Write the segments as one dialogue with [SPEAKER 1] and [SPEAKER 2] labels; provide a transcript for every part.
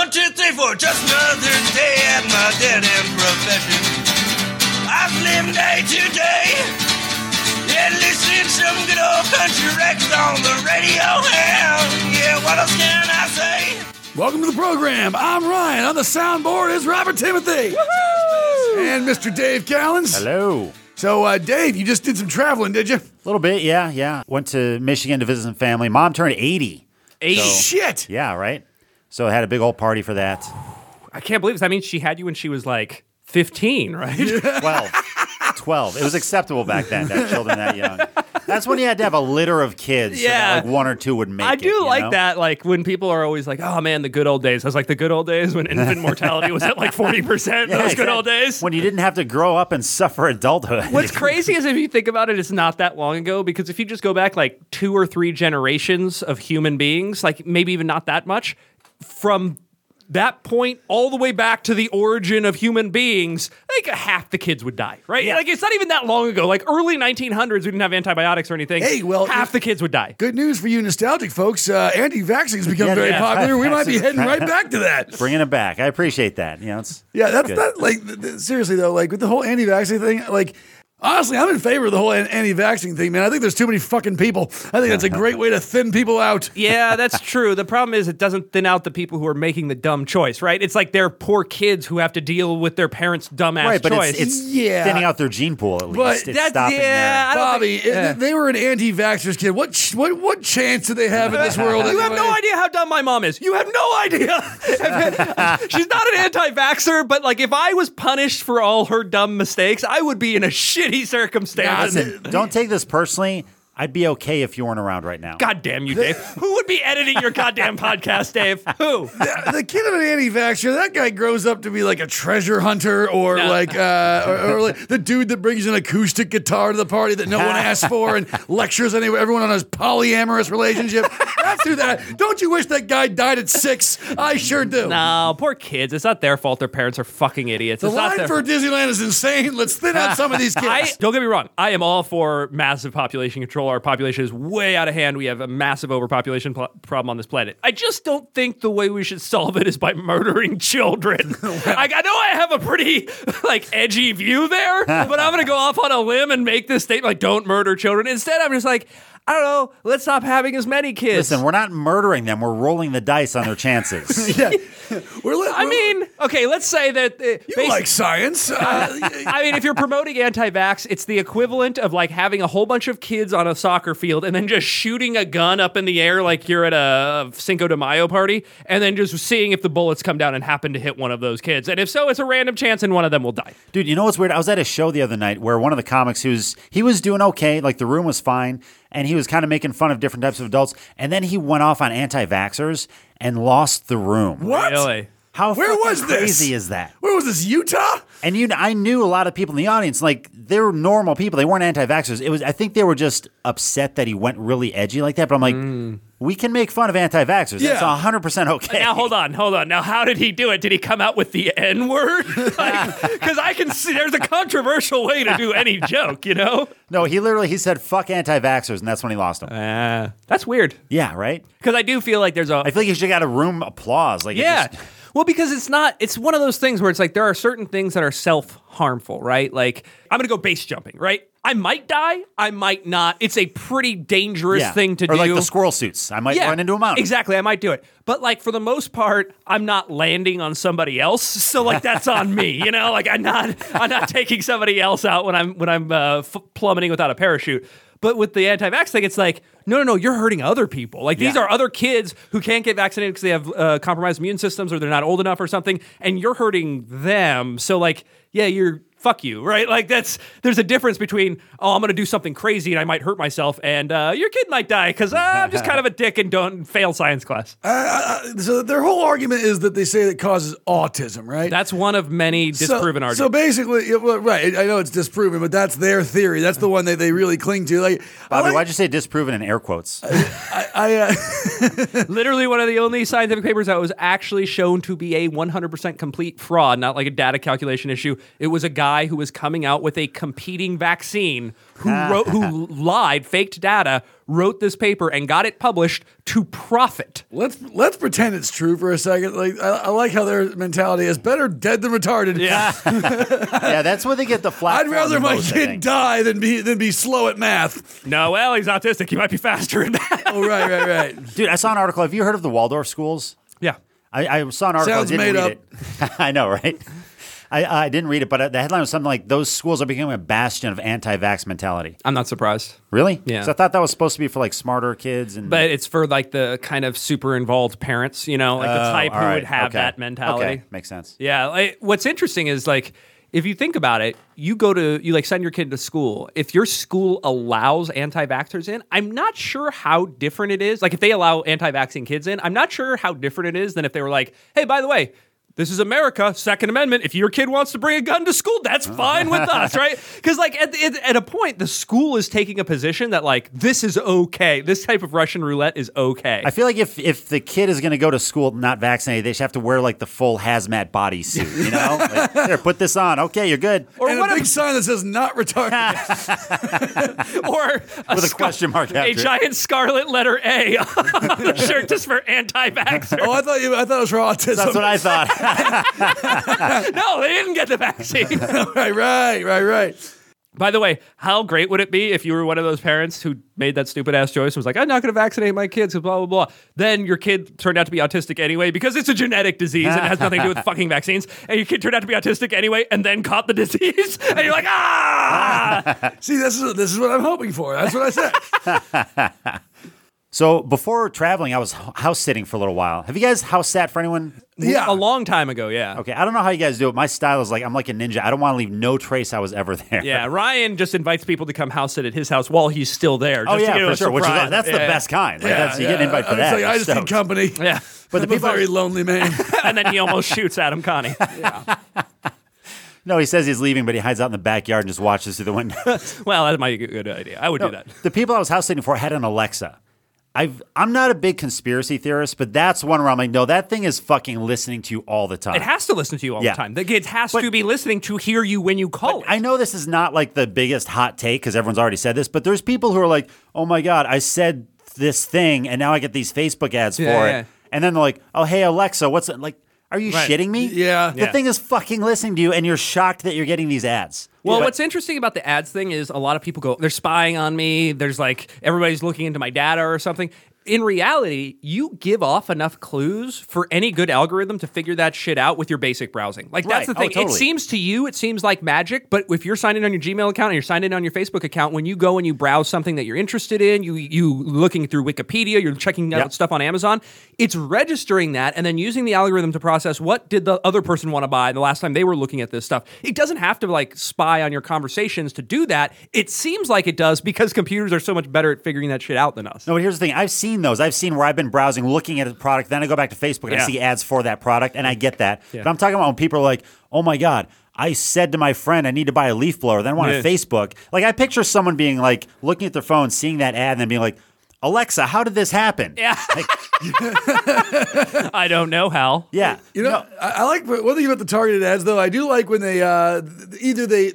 [SPEAKER 1] One, two, three, four. Just another day at my dead end profession. I've lived day to day. Yeah, listening to some good old country records on the radio. And yeah, what else can I say?
[SPEAKER 2] Welcome to the program. I'm Ryan. On the soundboard is Robert Timothy. And Mr. Dave Callens.
[SPEAKER 3] Hello.
[SPEAKER 2] So, uh, Dave, you just did some traveling, did you?
[SPEAKER 3] A little bit, yeah, yeah. Went to Michigan to visit some family. Mom turned 80.
[SPEAKER 4] Eighty.
[SPEAKER 2] Shit.
[SPEAKER 3] Yeah, right? So I had a big old party for that.
[SPEAKER 4] I can't believe this. That means she had you when she was like 15, right?
[SPEAKER 3] 12. 12. It was acceptable back then to have children that young. That's when you had to have a litter of kids. so that,
[SPEAKER 4] Yeah.
[SPEAKER 3] like one or two would make
[SPEAKER 4] I
[SPEAKER 3] it,
[SPEAKER 4] do like
[SPEAKER 3] know?
[SPEAKER 4] that. Like when people are always like, "Oh man, the good old days." I was like, "The good old days when infant mortality was at like forty percent."
[SPEAKER 3] Yeah,
[SPEAKER 4] Those good old days.
[SPEAKER 3] When you didn't have to grow up and suffer adulthood.
[SPEAKER 4] What's crazy is if you think about it, it's not that long ago because if you just go back like two or three generations of human beings, like maybe even not that much, from that point all the way back to the origin of human beings, I think half the kids would die, right?
[SPEAKER 3] Yeah.
[SPEAKER 4] Like it's not even that long ago. Like early 1900s, we didn't have antibiotics or anything.
[SPEAKER 2] Hey, well,
[SPEAKER 4] half the kids would die.
[SPEAKER 2] Good news for you nostalgic folks. Uh, anti-vaccines become
[SPEAKER 3] Yeah,
[SPEAKER 2] very
[SPEAKER 3] yeah.
[SPEAKER 2] popular. We might be heading right back to that.
[SPEAKER 3] Bringing it back. I appreciate that. You know, it's
[SPEAKER 2] Yeah, that's
[SPEAKER 3] good.
[SPEAKER 2] that. Like, th- th- seriously though, like with the whole anti-vaccine thing, like. Honestly, I'm in favor of the whole anti-vaccine thing, man. I think there's too many fucking people. I think that's a great way to thin people out.
[SPEAKER 4] Yeah, that's true. The problem is it doesn't thin out the people who are making the dumb choice, right? It's like they're poor kids who have to deal with their parents' dumbass
[SPEAKER 3] right, but
[SPEAKER 4] choice.
[SPEAKER 3] it's, it's
[SPEAKER 2] Yeah.
[SPEAKER 3] thinning out their gene pool at least.
[SPEAKER 2] But
[SPEAKER 3] it's
[SPEAKER 4] that's-
[SPEAKER 3] stopping
[SPEAKER 4] yeah, I
[SPEAKER 3] their-
[SPEAKER 2] Bobby,
[SPEAKER 4] think- yeah.
[SPEAKER 2] if they were an anti-vaxxers kid. What ch- what what chance do they have in this world?
[SPEAKER 4] You have no idea how dumb my mom is. You have no idea. She's not an anti-vaxxer, but like if I was punished for all her dumb mistakes, I would be in a shitty circumstance.
[SPEAKER 3] Listen, don't take this personally. I'd be okay if you weren't around right now.
[SPEAKER 4] God damn you, Dave. Who would be editing your goddamn podcast, Dave? Who?
[SPEAKER 2] the, the kid of an anti-vaxxer, that guy grows up to be like a treasure hunter or
[SPEAKER 4] No.
[SPEAKER 2] like uh, or, or like the dude that brings an acoustic guitar to the party that no one asked for and lectures any, everyone on his polyamorous relationship. That's who that. Don't you wish that guy died at six? I sure do.
[SPEAKER 4] No, poor kids. It's not their fault. Their parents are fucking idiots.
[SPEAKER 2] The
[SPEAKER 4] it's not
[SPEAKER 2] line
[SPEAKER 4] their
[SPEAKER 2] for Disneyland is insane. Let's thin out some of these kids.
[SPEAKER 4] I don't get me wrong. I am all for massive population control. Our population is way out of hand. We have a massive overpopulation pl- problem on this planet. I just don't think the way we should solve it is by murdering children. like, I know I have a pretty like edgy view there, but I'm gonna go off on a limb and make this statement like don't murder children. Instead, I'm just like. I don't know. Let's stop having as many kids.
[SPEAKER 3] Listen, we're not murdering them. We're rolling the dice on their chances.
[SPEAKER 2] yeah, we're. Li-
[SPEAKER 4] I
[SPEAKER 2] we're-
[SPEAKER 4] mean, okay, let's say that. Uh,
[SPEAKER 2] you
[SPEAKER 4] basi-
[SPEAKER 2] like science? Uh,
[SPEAKER 4] I mean, if you're promoting anti-vax, it's the equivalent of like having a whole bunch of kids on a soccer field and then just shooting a gun up in the air like you're at a Cinco de Mayo party, and then just seeing if the bullets come down and happen to hit one of those kids. And if so, it's a random chance, and one of them will die.
[SPEAKER 3] Dude, you know what's weird? I was at a show the other night where one of the comics who's he was doing okay, like the room was fine, and he was kind of making fun of different types of adults, and then he went off on anti-vaxxers and lost the room.
[SPEAKER 2] what?
[SPEAKER 4] Really?
[SPEAKER 3] How
[SPEAKER 2] Where was this?
[SPEAKER 3] crazy is that?
[SPEAKER 2] Where was this? Utah?
[SPEAKER 3] And you, I knew a lot of people in the audience, like they were normal people. They weren't anti-vaxxers. It was, I think they were just upset that he went really edgy like that. But I'm like, mm. We can make fun of anti-vaxxers. That's
[SPEAKER 2] Yeah.
[SPEAKER 3] 100 percent okay.
[SPEAKER 4] Now hold on, hold on. Now how did he do it? Did he come out with the N word? Because I can see there's a controversial way to do any joke, you know?
[SPEAKER 3] No, he literally he said fuck anti-vaxxers, and that's when he lost them.
[SPEAKER 4] Uh, that's weird.
[SPEAKER 3] yeah, right.
[SPEAKER 4] Because I do feel like there's a
[SPEAKER 3] I feel like he should have got a room applause. Like, it
[SPEAKER 4] Yeah.
[SPEAKER 3] just-
[SPEAKER 4] Well, because it's not, it's one of those things where it's like there are certain things that are self harmful, right? Like, I'm going to go base jumping, right? I might die, I might not. It's a pretty dangerous
[SPEAKER 3] yeah.
[SPEAKER 4] thing to
[SPEAKER 3] or
[SPEAKER 4] do.
[SPEAKER 3] like the squirrel suits. I might run into a mountain.
[SPEAKER 4] Exactly, I might do it. But like for the most part, I'm not landing on somebody else. So like that's on me, you know? Like I'm not I'm not taking somebody else out when I'm when I'm uh, f- plummeting without a parachute. But with the anti-vax thing, it's like, no, no, no, you're hurting other people. Like these
[SPEAKER 3] Yeah.
[SPEAKER 4] are other kids who can't get vaccinated because they have uh, compromised immune systems or they're not old enough or something, and you're hurting them. So like, yeah, you're fuck you, right? Like that's there's a difference between oh, I'm gonna do something crazy and I might hurt myself, and uh, your kid might die because uh, I'm just kind of a dick and don't fail science class.
[SPEAKER 2] So their whole argument is that they say it causes autism, right?
[SPEAKER 4] That's one of many disproven
[SPEAKER 2] so,
[SPEAKER 4] arguments.
[SPEAKER 2] So basically, right? I know it's disproven, but that's their theory. That's the one that they really cling to. Like, I
[SPEAKER 3] Bobby,
[SPEAKER 2] like-
[SPEAKER 3] why'd you say disproven in air quotes?
[SPEAKER 2] I, uh,
[SPEAKER 4] Literally one of the only scientific papers that was actually shown to be a 100% complete fraud, not like a data calculation issue. It was a guy guy who was coming out with a competing vaccine who wrote, who lied, faked data, wrote this paper and got it published to profit.
[SPEAKER 2] Let's let's pretend it's true for a second. Like I, I like how their mentality is better dead than retarded.
[SPEAKER 4] Yeah.
[SPEAKER 3] yeah, that's where they get the flat.
[SPEAKER 2] I'd rather my
[SPEAKER 3] most,
[SPEAKER 2] kid die than be than be slow at math.
[SPEAKER 4] no, well, he's autistic. He might be faster in that.
[SPEAKER 2] Oh right, right, right.
[SPEAKER 3] Dude, I saw an article. Have you heard of the Waldorf schools?
[SPEAKER 4] yeah.
[SPEAKER 3] I, I saw an article.
[SPEAKER 2] Sounds
[SPEAKER 3] I didn't
[SPEAKER 2] made
[SPEAKER 3] read it. I know, right? I, I didn't read it, but uh, the headline was something like "Those schools are becoming a bastion of anti-vax mentality."
[SPEAKER 4] I'm not surprised.
[SPEAKER 3] Really?
[SPEAKER 4] Yeah.
[SPEAKER 3] So I thought that was supposed to be for like smarter kids and.
[SPEAKER 4] But it's for like the kind of super involved parents, you know, like the
[SPEAKER 3] Oh,
[SPEAKER 4] type who
[SPEAKER 3] right,
[SPEAKER 4] would have
[SPEAKER 3] okay.
[SPEAKER 4] that mentality.
[SPEAKER 3] Okay, makes sense.
[SPEAKER 4] Yeah. Like, what's interesting is like if you think about it, you go to you like send your kid to school. If your school allows anti-vaxxers in, I'm not sure how different it is. Like if they allow anti-vaccine kids in, I'm not sure how different it is than if they were like, "Hey, by the way, this is America, Second Amendment. If your kid wants to bring a gun to school, that's oh. fine with us, right? Because like at, at, at a point, the school is taking a position that like this is okay. This type of Russian roulette is okay.
[SPEAKER 3] I feel like if if the kid is going to go to school not vaccinated, they should have to wear like the full hazmat bodysuit. You know, like, here, put this on. Okay, you're good.
[SPEAKER 4] or
[SPEAKER 2] and
[SPEAKER 4] what
[SPEAKER 2] a big
[SPEAKER 4] if,
[SPEAKER 2] sign that says "not retarded."
[SPEAKER 4] or a,
[SPEAKER 3] With a
[SPEAKER 4] scar-
[SPEAKER 3] question mark
[SPEAKER 4] a
[SPEAKER 3] after it.
[SPEAKER 4] giant scarlet letter A on the shirt just for anti-vaxxer.
[SPEAKER 2] oh, I thought you. I thought it was for autism.
[SPEAKER 3] That's what I thought.
[SPEAKER 4] No, they didn't get the vaccine.
[SPEAKER 2] right, right, right, right.
[SPEAKER 4] By the way, how great would it be if you were one of those parents who made that stupid ass choice and was like, I'm not going to vaccinate my kids, blah, blah, blah. Then your kid turned out to be autistic anyway because it's a genetic disease and it has nothing to do with fucking vaccines. And your kid turned out to be autistic anyway and then caught the disease. And you're like, ah!
[SPEAKER 2] See, this is this is what I'm hoping for. That's what I said.
[SPEAKER 3] So before traveling, I was house sitting for a little while. Have you guys house sat for anyone?
[SPEAKER 2] yeah.
[SPEAKER 4] A long time ago, yeah.
[SPEAKER 3] Okay, I don't know how you guys do it. My style is like I'm like a ninja. I don't want to leave no trace I was ever there.
[SPEAKER 4] Yeah, Ryan just invites people to come house sit at his house while he's still there.
[SPEAKER 3] Oh
[SPEAKER 4] just to
[SPEAKER 3] yeah,
[SPEAKER 4] give
[SPEAKER 3] for sure. Which is
[SPEAKER 4] surprise.
[SPEAKER 3] that's the best kind. Like,
[SPEAKER 2] yeah,
[SPEAKER 3] that's, you get an invite for
[SPEAKER 2] I
[SPEAKER 3] that.
[SPEAKER 2] like, I
[SPEAKER 3] I'm
[SPEAKER 2] just need company.
[SPEAKER 4] Yeah.
[SPEAKER 3] But the
[SPEAKER 2] I'm a
[SPEAKER 3] people,
[SPEAKER 2] very lonely man.
[SPEAKER 4] and then he almost shoots Adam Connie. Yeah.
[SPEAKER 3] no, he says he's leaving, but he hides out in the backyard and just watches through the window.
[SPEAKER 4] well, that might be a good idea. I would do that.
[SPEAKER 3] the people I was house sitting for had an Alexa. I've, I'm not a big conspiracy theorist, but that's one where I'm like, no, that thing is fucking listening to you all the time.
[SPEAKER 4] It has to listen to you all
[SPEAKER 3] Yeah.
[SPEAKER 4] the time. The kid has
[SPEAKER 3] But-
[SPEAKER 4] to be listening to hear you when you call it.
[SPEAKER 3] I know this is not like the biggest hot take because everyone's already said this, but there's people who are like, oh my God, I said this thing and now I get these Facebook ads for
[SPEAKER 4] Yeah,
[SPEAKER 3] it. And then they're like, oh, hey, Alexa, what's it? Like, are you
[SPEAKER 4] Right.
[SPEAKER 3] shitting me?
[SPEAKER 2] Yeah.
[SPEAKER 3] The
[SPEAKER 4] Yeah.
[SPEAKER 3] thing is fucking listening to you and you're shocked that you're getting these ads.
[SPEAKER 4] Well,
[SPEAKER 3] But-
[SPEAKER 4] what's interesting about the ads thing is a lot of people go, they're spying on me. There's like everybody's looking into my data or something. In reality, you give off enough clues for any good algorithm to figure that shit out with your basic browsing. Like that's
[SPEAKER 3] Right.
[SPEAKER 4] the
[SPEAKER 3] Oh,
[SPEAKER 4] thing. It seems to you, it seems like magic, but if you're signed in on your Gmail account and you're signed in on your Facebook account, when you go and you browse something that you're interested in, you you looking through Wikipedia, you're checking out
[SPEAKER 3] Yep.
[SPEAKER 4] stuff on Amazon, it's registering that and then using the algorithm to process what did the other person want to buy the last time they were looking at this stuff. It doesn't have to like spy on your conversations to do that. It seems like it does because computers are so much better at figuring that shit out than us.
[SPEAKER 3] No, but here's the thing. I've seen those. I've seen where I've been browsing, looking at a product, then I go back to Facebook and I see ads for that product, and I get that. But I'm talking about when people are like, oh my God, I said to my friend I need to buy a leaf blower, then I want
[SPEAKER 4] Yeah.
[SPEAKER 3] a Facebook. Like, I picture someone being like, looking at their phone, seeing that ad, and then being like, Alexa, how did this happen?
[SPEAKER 4] Yeah. I don't know, Hal.
[SPEAKER 3] Yeah.
[SPEAKER 2] You know, I, I like one thing about the targeted ads, though. I do like when they uh, either they,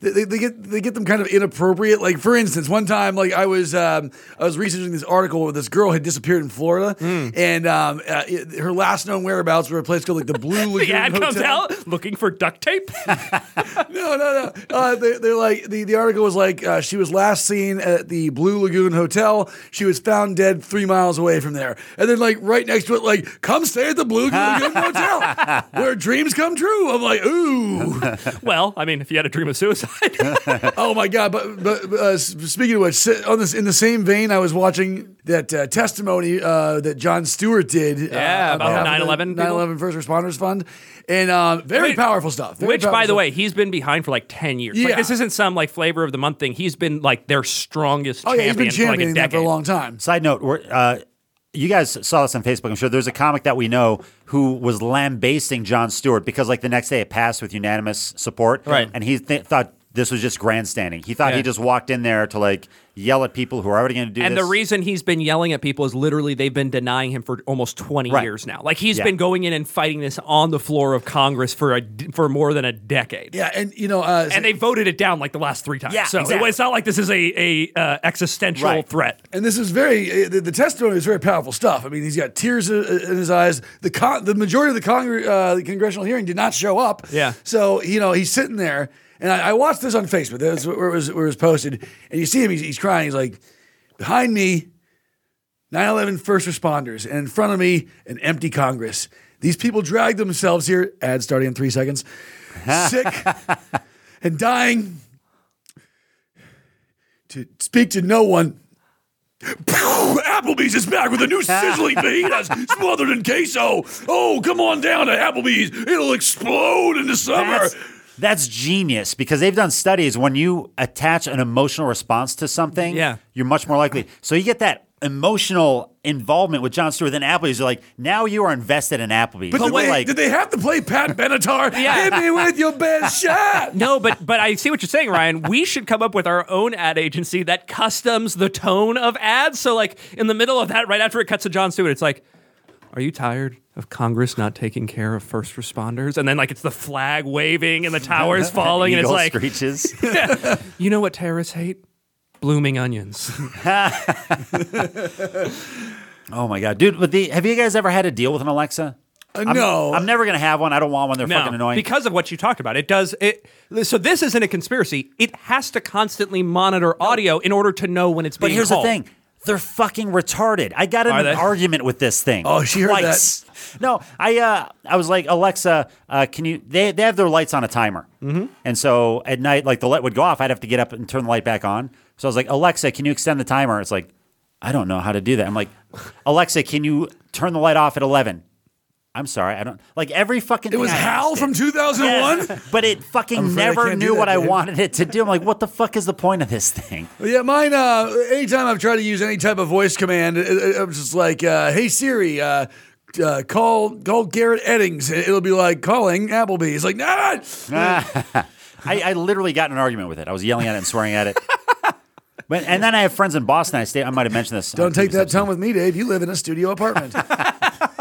[SPEAKER 2] they they get they get them kind of inappropriate. Like for instance, one time, like I was um, I was researching this article where this girl had disappeared in Florida, and um, uh, it- her last known whereabouts were a place called like the Blue Lagoon
[SPEAKER 4] The ad
[SPEAKER 2] Hotel.
[SPEAKER 4] comes out looking for duct tape.
[SPEAKER 2] No, no, no. Uh, they, they're like the, the article was like uh, she was last seen at the Blue Lagoon Hotel. She was found dead three miles away from there, and then like right next to it, like come stay at the Blue Lagoon Hotel where dreams come true. I'm like, ooh,
[SPEAKER 4] well, I mean, if you had a dream of suicide.
[SPEAKER 2] oh my god. But but uh, speaking of which, on this in the same vein, I was watching that uh, testimony uh, that Jon Stewart did.
[SPEAKER 4] Yeah,
[SPEAKER 2] uh,
[SPEAKER 4] about the
[SPEAKER 2] behalf
[SPEAKER 4] 9/11
[SPEAKER 2] 9/11 First Responders Fund, and um, very
[SPEAKER 4] Wait,
[SPEAKER 2] powerful stuff. Very
[SPEAKER 4] Which, by the
[SPEAKER 2] stuff.
[SPEAKER 4] way, he's been behind for like 10 years. Like,
[SPEAKER 2] Yeah.
[SPEAKER 4] this isn't some like flavor of the month thing. He's been like their strongest
[SPEAKER 2] oh yeah, he's been
[SPEAKER 4] champion for like a
[SPEAKER 2] championing that for a long time.
[SPEAKER 3] Side note, we're, uh, you guys saw this on Facebook. I'm sure there's a comic that we know who was lambasting Jon Stewart because, like, the next day it passed with unanimous support.
[SPEAKER 4] Right.
[SPEAKER 3] And he th- thought this was just grandstanding. He thought
[SPEAKER 4] Yeah.
[SPEAKER 3] he just walked in there to like yell at people who are already going to do this.
[SPEAKER 4] And
[SPEAKER 3] this.
[SPEAKER 4] the reason he's been yelling at people is literally they've been denying him for almost 20
[SPEAKER 3] Right.
[SPEAKER 4] years now. Like he's
[SPEAKER 3] Yeah.
[SPEAKER 4] been going in and fighting this on the floor of Congress for a for more than a decade.
[SPEAKER 2] Yeah, and you know, uh,
[SPEAKER 4] And they voted it down like the last three times.
[SPEAKER 3] Yeah,
[SPEAKER 4] so
[SPEAKER 3] exactly.
[SPEAKER 4] it's not like this is a, a uh, existential
[SPEAKER 3] Right.
[SPEAKER 4] threat.
[SPEAKER 2] And this is very uh, the, the testimony is very powerful stuff. I mean, he's got tears in, in his eyes. The con- the majority of the, congr- uh, the congressional hearing did not show up.
[SPEAKER 4] Yeah.
[SPEAKER 2] So you know he's sitting there, and I, I watched this on Facebook. That's where it was where it was posted, and you see him. He's, he's crying. He's like, behind me, 9/11 first responders, and in front of me, an empty Congress. These people dragged themselves here. Ad starting in three seconds. Sick and dying to speak to no one. Applebee's is back with a new sizzling fajitas smothered in queso. Oh, come on down to Applebee's. It'll explode in the summer.
[SPEAKER 3] That's, that's genius because they've done studies when you attach an emotional response to something,
[SPEAKER 4] Yeah.
[SPEAKER 3] you're much more likely. So you get that emotional involvement with Jon Stewart. Then Applebee's, you're like, now you are invested in Applebee's.
[SPEAKER 2] But
[SPEAKER 3] So
[SPEAKER 2] did they,
[SPEAKER 3] like,
[SPEAKER 2] did they have to play Pat Benatar?
[SPEAKER 4] Yeah.
[SPEAKER 2] Hit me with your best shot.
[SPEAKER 4] No, but but I see what you're saying, Ryan. We should come up with our own ad agency that customs the tone of ads. So like in the middle of that, right after it cuts to Jon Stewart, it's like, "Are you tired of Congress not taking care of first responders?" And then like it's the flag waving and the towers falling, and it's like,
[SPEAKER 3] screeches.
[SPEAKER 4] you know what terrorists hate? Blooming onions.
[SPEAKER 3] oh my god, dude! But the have you guys ever had to deal with an Alexa?
[SPEAKER 2] Uh,
[SPEAKER 3] I'm,
[SPEAKER 2] no.
[SPEAKER 3] I'm never gonna have one. I don't want one. They're fucking annoying.
[SPEAKER 4] because of what you talked about. It does it. So this isn't a conspiracy. It has to constantly monitor audio in order to know when it's being watched.
[SPEAKER 3] But
[SPEAKER 4] being
[SPEAKER 3] here's
[SPEAKER 4] called.
[SPEAKER 3] the thing. They're fucking retarded. I got in
[SPEAKER 4] Are
[SPEAKER 3] an
[SPEAKER 4] they?
[SPEAKER 3] argument with this thing.
[SPEAKER 2] Oh, she heard
[SPEAKER 3] twice. No, I uh, I was like, Alexa, uh, can you? They, they have their lights on a timer, mm-hmm. and so at night, like the light would go off, I'd have to get up and turn the light back on. So I was like, Alexa, can you extend the timer? It's like, I don't know how to do that. I'm like, Alexa, can you turn the light off at eleven? I'm sorry, I don't like every fucking.
[SPEAKER 2] It was Hal from 2001.
[SPEAKER 3] but it fucking never knew
[SPEAKER 2] that,
[SPEAKER 3] what I wanted it to do. I'm like, what the fuck is the point of this thing?
[SPEAKER 2] Yeah, mine. Uh, anytime I've tried to use any type of voice command, I'm just like, uh, "Hey Siri, uh, uh, call call Garrett Eddings." It'll be like calling Applebee's. Like, nah.
[SPEAKER 3] I, I literally got in an argument with it. I was yelling at it and swearing at it. But, and then I have friends in Boston. I stay. I might have mentioned this.
[SPEAKER 2] Don't take that
[SPEAKER 3] episode.
[SPEAKER 2] tone with me, Dave. You live in a studio apartment.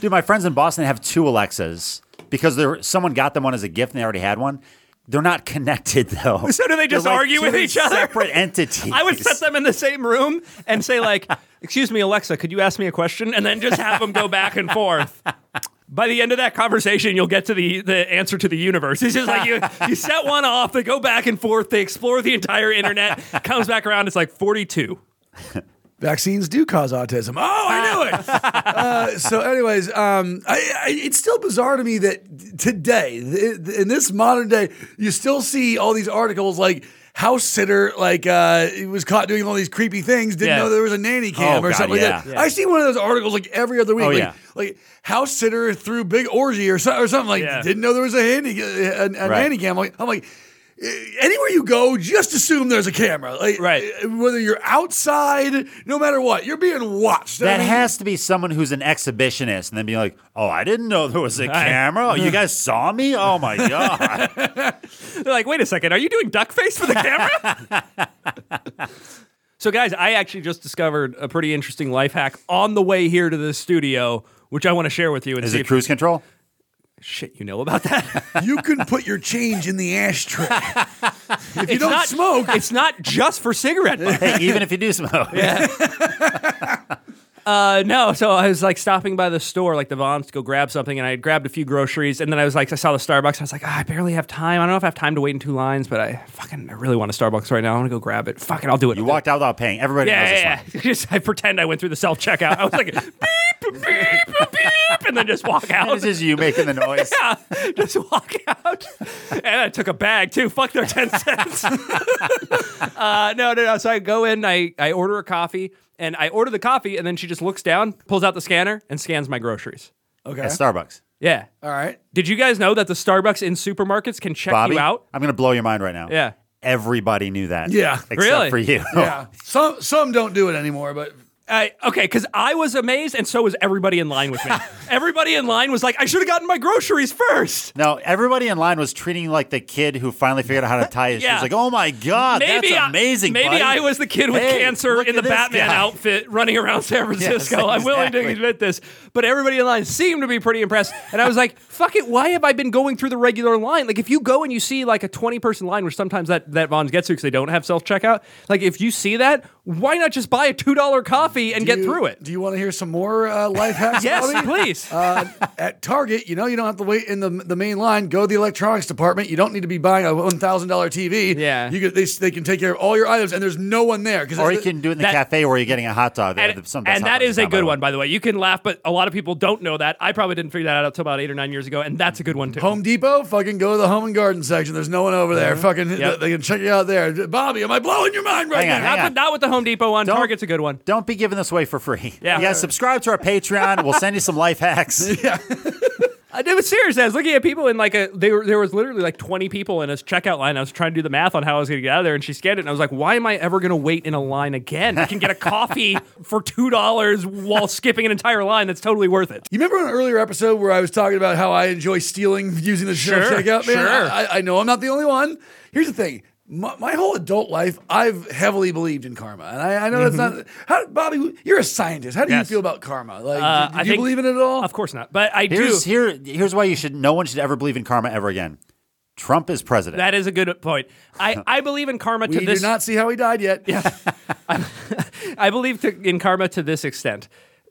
[SPEAKER 3] Dude, my friends in Boston have two Alexas because there someone got them one as a gift and they already had one. They're not connected though.
[SPEAKER 4] So do they just
[SPEAKER 3] like
[SPEAKER 4] argue with each other?
[SPEAKER 3] Separate entities.
[SPEAKER 4] I would set them in the same room and say like, "Excuse me, Alexa, could you ask me a question?" And then just have them go back and forth. By the end of that conversation, you'll get to the the answer to the universe. It's just like you you set one off, they go back and forth, they explore the entire internet, comes back around, it's like forty two.
[SPEAKER 2] Vaccines do cause autism. Oh, I knew it. uh, so, anyways, um, I, I, it's still bizarre to me that today, th- in this modern day, you still see all these articles like house sitter, like uh, he was caught doing all these creepy things, didn't
[SPEAKER 4] Yeah.
[SPEAKER 2] know there was a nanny cam
[SPEAKER 3] Oh,
[SPEAKER 2] or
[SPEAKER 3] God,
[SPEAKER 2] something
[SPEAKER 3] yeah.
[SPEAKER 2] like that. I see one of those articles like every other week,
[SPEAKER 3] Oh,
[SPEAKER 2] like,
[SPEAKER 3] yeah.
[SPEAKER 2] like house sitter through big orgy or, so, or something like.
[SPEAKER 4] Yeah.
[SPEAKER 2] Didn't know there was a handy a, a
[SPEAKER 3] Right.
[SPEAKER 2] nanny cam. Like, I'm like. Anywhere you go, just assume there's a camera. Like,
[SPEAKER 4] Right.
[SPEAKER 2] eh, Whether you're outside, no matter what, you're being watched. I
[SPEAKER 3] That
[SPEAKER 2] mean,
[SPEAKER 3] has to be someone who's an exhibitionist and then be like, "Oh, I didn't know there was a camera. Oh, you guys saw me? Oh my god!"
[SPEAKER 4] They're like, wait a second, are you doing duck face for the camera? so, guys, I actually just discovered a pretty interesting life hack on the way here to the studio, which I want to share with you. And
[SPEAKER 3] Is
[SPEAKER 4] see
[SPEAKER 3] it
[SPEAKER 4] if
[SPEAKER 3] cruise control?
[SPEAKER 4] Shit you know about that.
[SPEAKER 2] you can put your change in the ashtray. if you
[SPEAKER 4] It's
[SPEAKER 2] don't
[SPEAKER 4] not,
[SPEAKER 2] smoke,
[SPEAKER 4] it's not just for cigarette butts.
[SPEAKER 3] Hey, even if you do smoke,
[SPEAKER 4] Uh, no, so I was like stopping by the store, like the Vons, to go grab something, and I had grabbed a few groceries, and then I was like, I saw the Starbucks, I was like, ah, I barely have time. I don't know if I have time to wait in two lines, but I fucking, I really want a Starbucks right now. I want to go grab it. Fuck it, I'll do it.
[SPEAKER 3] you walked out without paying. Everybody knows
[SPEAKER 4] Yeah,
[SPEAKER 3] this
[SPEAKER 4] yeah,
[SPEAKER 3] one.
[SPEAKER 4] yeah. Just I pretend I went through the self checkout. I was like, beep, beep, beep, beep, and then just walk out.
[SPEAKER 3] This is you making the noise.
[SPEAKER 4] Yeah, just walk out. And I took a bag too. Fuck their 10 cents. uh, no, no, no. So I go in, I, I order a coffee, and I order the coffee, and then she just looks down, pulls out the scanner, and scans my groceries.
[SPEAKER 2] okay.
[SPEAKER 3] At Starbucks.
[SPEAKER 4] Yeah.
[SPEAKER 2] All right.
[SPEAKER 4] Did you guys know that the Starbucks in supermarkets can check
[SPEAKER 3] Bobby,
[SPEAKER 4] you out?
[SPEAKER 3] I'm going to blow your mind right now.
[SPEAKER 4] Yeah.
[SPEAKER 3] Everybody knew that.
[SPEAKER 2] Yeah.
[SPEAKER 3] Except
[SPEAKER 4] Really?
[SPEAKER 3] for you.
[SPEAKER 2] Yeah. some some don't do it anymore, but
[SPEAKER 4] I okay, because I was amazed, and so was everybody in line with me. everybody in line was like, "I should have gotten my groceries first.
[SPEAKER 3] No, everybody in line was treating you like the kid who finally figured out how to tie his
[SPEAKER 4] Yeah.
[SPEAKER 3] shoes. Like, oh my god, that's
[SPEAKER 4] I-
[SPEAKER 3] amazing.
[SPEAKER 4] maybe
[SPEAKER 3] buddy.
[SPEAKER 4] I was the kid with
[SPEAKER 3] Hey,
[SPEAKER 4] cancer
[SPEAKER 3] look
[SPEAKER 4] in the
[SPEAKER 3] at this
[SPEAKER 4] Batman
[SPEAKER 3] guy.
[SPEAKER 4] outfit running around San Francisco. I'm willing to
[SPEAKER 3] exactly.
[SPEAKER 4] admit this, but everybody in line seemed to be pretty impressed. And I was like, "Fuck it, why have I been going through the regular line? Like, if you go and you see like a 20 person line, which sometimes that that Vons gets to because they don't have self checkout. Like, if you see that, why not just buy a two dollar coffee and get
[SPEAKER 2] you-
[SPEAKER 4] through it?
[SPEAKER 2] Do you want to hear some more uh, life hacks?
[SPEAKER 4] Yes,
[SPEAKER 2] Bobby?
[SPEAKER 4] please.
[SPEAKER 2] Uh, at Target, you know, you don't have to wait in the the main line. Go to the electronics department. You don't need to be buying a one thousand dollar TV.
[SPEAKER 4] Yeah.
[SPEAKER 2] you can, they, they can take care of all your items, and there's no one there
[SPEAKER 3] Or you can do it in the
[SPEAKER 4] That-
[SPEAKER 3] cafe where you're getting a hot dog. They
[SPEAKER 4] and,
[SPEAKER 3] have some
[SPEAKER 4] and
[SPEAKER 3] hot
[SPEAKER 4] that a
[SPEAKER 3] in town, by
[SPEAKER 4] good one, by the way. You can laugh, but a lot of people don't know that. I probably didn't figure that out until about eight or nine years ago, and that's a good one too.
[SPEAKER 2] Home Depot, fucking go to the home and garden section. There's no one over there. Fucking,
[SPEAKER 4] Uh-huh. Yep.
[SPEAKER 2] they can check you out there. Bobby, am I blowing your mind right
[SPEAKER 3] Hang on,
[SPEAKER 2] now?
[SPEAKER 3] hang
[SPEAKER 4] not,
[SPEAKER 3] on.
[SPEAKER 4] with, not with the Home Depot one.
[SPEAKER 3] Don't-
[SPEAKER 4] Target's a good one.
[SPEAKER 3] Don't be giving this away for free.
[SPEAKER 4] Yeah.
[SPEAKER 3] You guys subscribe to our Patreon. We'll send you some life hacks.
[SPEAKER 4] I did was serious. I was looking at people in like a they were there was literally like twenty people in a checkout line. I was trying to do the math on how I was going to get out of there, and she scanned it, and I was like, "Why am I ever going to wait in a line again? I can get a coffee for two dollars while skipping an entire line. That's totally worth it."
[SPEAKER 2] You remember an earlier episode where I was talking about how I enjoy stealing using the
[SPEAKER 4] Sure,
[SPEAKER 2] self checkout? Man,
[SPEAKER 4] sure.
[SPEAKER 2] I, I know I'm not the only one. Here's the thing. My, my whole adult life, I've heavily believed in karma, and I, I know that's not. How, Bobby, you're a scientist. How do
[SPEAKER 4] Mm-hmm. Yes.
[SPEAKER 2] you feel about karma? Like,
[SPEAKER 4] Uh,
[SPEAKER 2] do,
[SPEAKER 4] I
[SPEAKER 2] do you
[SPEAKER 4] think-
[SPEAKER 2] believe in it at all?
[SPEAKER 4] Of course not, but I
[SPEAKER 3] Here's
[SPEAKER 4] do.
[SPEAKER 3] here. Here's why you should. No one should ever believe in karma ever again. Trump is president.
[SPEAKER 4] That is a good point. I, I believe in karma to
[SPEAKER 2] We
[SPEAKER 4] this.
[SPEAKER 2] do not see how he died yet. Yeah.
[SPEAKER 4] I believe to, in karma to this extent.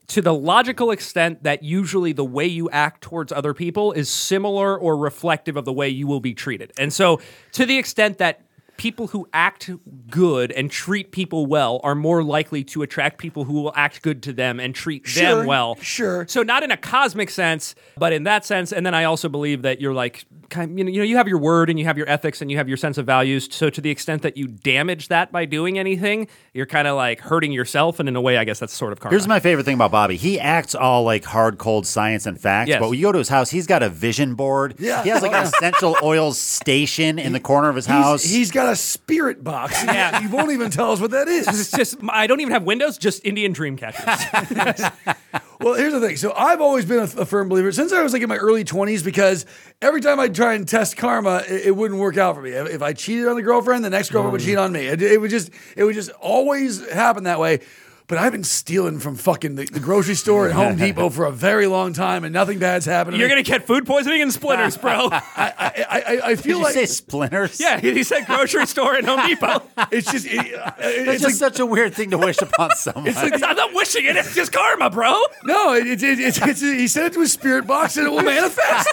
[SPEAKER 4] To the logical extent that usually the way you act towards other people is similar or reflective of the way you will be treated. And so, to the extent that people who act good and treat people well are more likely to attract people who will act good to them and treat
[SPEAKER 2] Sure,
[SPEAKER 4] them well.
[SPEAKER 2] sure.
[SPEAKER 4] So, not in a cosmic sense, but in that sense. And then I also believe that you're like, kind you know, you know, you have your word and you have your ethics and you have your sense of values. So, to the extent that you damage that by doing anything, you're kind of like hurting yourself. And in a way, I guess that's sort of karma.
[SPEAKER 3] Here's my favorite thing about Bobby. He acts all like hard, cold science and facts.
[SPEAKER 4] Yes.
[SPEAKER 3] But when you go to his house, he's got a vision board.
[SPEAKER 2] Yeah.
[SPEAKER 3] He has like an essential oils station in the corner of his house.
[SPEAKER 2] He's, he's got a spirit box.
[SPEAKER 4] Yeah.
[SPEAKER 2] You won't even tell us what that is.
[SPEAKER 4] it's just I don't even have windows, just Indian dream catchers.
[SPEAKER 2] Well, here's the thing. So I've always been a, a firm believer since I was like in my early 20s because every time I try and test karma, it, it wouldn't work out for me. If, if I cheated on the girlfriend, the next girlfriend would mm. cheat on me. It, it would just it would just always happen that way. But I've been stealing from fucking the, the grocery store and Home Depot for a very long time, and nothing bad's happened.
[SPEAKER 4] You're gonna get food poisoning and splinters, bro.
[SPEAKER 2] I, I, I, I
[SPEAKER 3] Did
[SPEAKER 2] feel
[SPEAKER 3] you
[SPEAKER 2] like
[SPEAKER 3] say splinters?
[SPEAKER 4] yeah, he said grocery store and Home Depot.
[SPEAKER 2] it's just it, uh,
[SPEAKER 3] That's
[SPEAKER 2] it's
[SPEAKER 3] just
[SPEAKER 2] like,
[SPEAKER 3] such a weird thing to wish upon someone.
[SPEAKER 2] it's like
[SPEAKER 4] I'm not wishing it. It's just karma, bro.
[SPEAKER 2] no, it, it, it, it's it's he said it to his spirit box and it will manifest.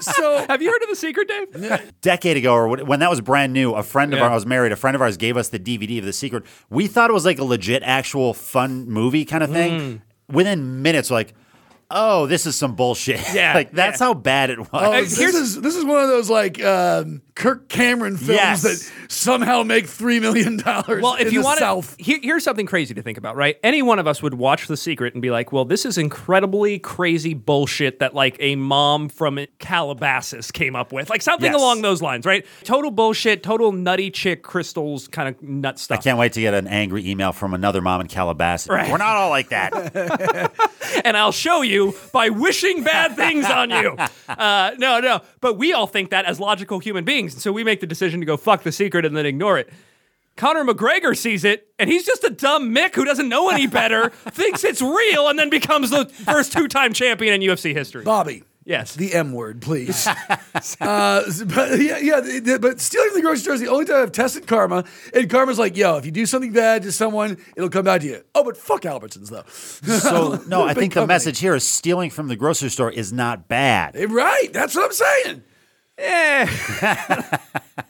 [SPEAKER 2] so
[SPEAKER 4] Have you heard of the secret, Dave?
[SPEAKER 3] decade ago, or when when that was brand new, a friend of
[SPEAKER 4] Yeah.
[SPEAKER 3] ours I was married. A friend of ours gave us the DVD of The Secret. We thought it was like a legit, actual fun movie kind of thing.
[SPEAKER 4] Mm.
[SPEAKER 3] Within minutes, like, oh, this is some bullshit.
[SPEAKER 4] Yeah,
[SPEAKER 3] like that's
[SPEAKER 4] yeah.
[SPEAKER 3] how bad it was.
[SPEAKER 2] Oh, this
[SPEAKER 4] here's-
[SPEAKER 2] is this is one of those like um, Kirk Cameron films
[SPEAKER 3] Yes.
[SPEAKER 2] that somehow make three million dollars.
[SPEAKER 4] Well, if
[SPEAKER 2] in
[SPEAKER 4] you want
[SPEAKER 2] South.
[SPEAKER 4] to, here, here's something crazy to think about, right? Any one of us would watch The Secret and be like, "Well, this is incredibly crazy bullshit that like a mom from Calabasas came up with, like something
[SPEAKER 3] Yes.
[SPEAKER 4] along those lines, right? Total bullshit, total nutty chick crystals, kind of nut stuff.
[SPEAKER 3] I can't wait to get an angry email from another mom in Calabasas.
[SPEAKER 4] Right.
[SPEAKER 3] We're not all like that.
[SPEAKER 4] and I'll show you by wishing bad things on you. Uh, no, no. But we all think that as logical human beings. And so we make the decision to go fuck the secret and then ignore it. Conor McGregor sees it, and he's just a dumb Mick who doesn't know any better, thinks it's real, and then becomes the first two time champion in UFC history.
[SPEAKER 2] Bobby.
[SPEAKER 4] Yes.
[SPEAKER 2] The M word, please. uh, but yeah, yeah. the- the- But stealing from the grocery store is the only time I've tested karma. And karma's like, yo, if you do something bad to someone, it'll come back to you. Oh, but fuck Albertsons though.
[SPEAKER 3] So no, I
[SPEAKER 2] Big
[SPEAKER 3] think the message here is stealing from the grocery store is not bad.
[SPEAKER 2] Eh, Right. That's what I'm saying.
[SPEAKER 4] Eh.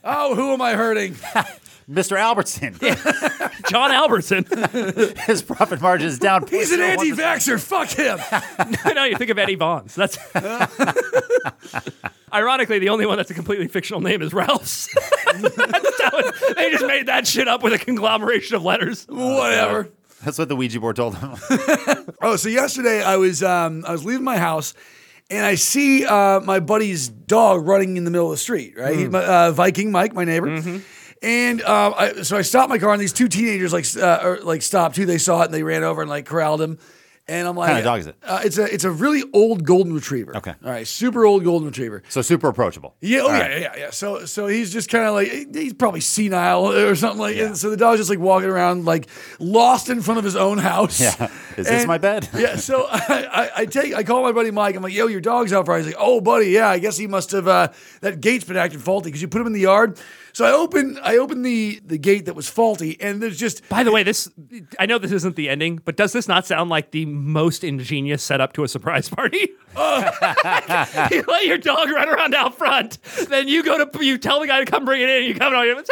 [SPEAKER 2] Oh, who am I hurting?
[SPEAKER 3] Mr. Albertson,
[SPEAKER 4] John Albertson.
[SPEAKER 3] his profit margin is down.
[SPEAKER 2] He's an anti-vaxxer. Fuck him.
[SPEAKER 4] no, you think of Eddie Vons. That's ironically the only one that's a completely fictional name is Ralph's. It- they just made that shit up with a conglomeration of letters.
[SPEAKER 2] Whatever.
[SPEAKER 3] That's what the Ouija board told him.
[SPEAKER 2] Oh, so yesterday I was um, I was leaving my house, and I see uh, my buddy's dog running in the middle of the street. Right, He- my, uh, Viking Mike, my neighbor, And um, I, so I stopped my car, and these two teenagers like uh, or, like stopped too. They saw it and they ran over and like corralled him. And I'm like,
[SPEAKER 3] kind of dog is it?
[SPEAKER 2] Uh, it's a it's a really old golden retriever.
[SPEAKER 3] Okay.
[SPEAKER 2] all right, super old golden retriever.
[SPEAKER 3] So super approachable.
[SPEAKER 2] Yeah, oh yeah,
[SPEAKER 3] right.
[SPEAKER 2] yeah, yeah. So so he's just kind of like he's probably senile or something like. And so the dog's just like walking around like lost in front of his own house.
[SPEAKER 3] Yeah. Is this my bed?
[SPEAKER 2] yeah. So I, I, I take I call my buddy Mike. I'm like, yo, your dog's out front. He's like, oh, buddy, yeah. I guess he must have uh, that gate's been acting faulty because you put him in the yard. So I open I open the the gate that was faulty, and there's just
[SPEAKER 4] By the way, this I know this isn't the ending, but does this not sound like the most ingenious setup to a surprise party? Oh. you let your dog run around out front, then you go to you tell the guy to come bring it in. You come out here.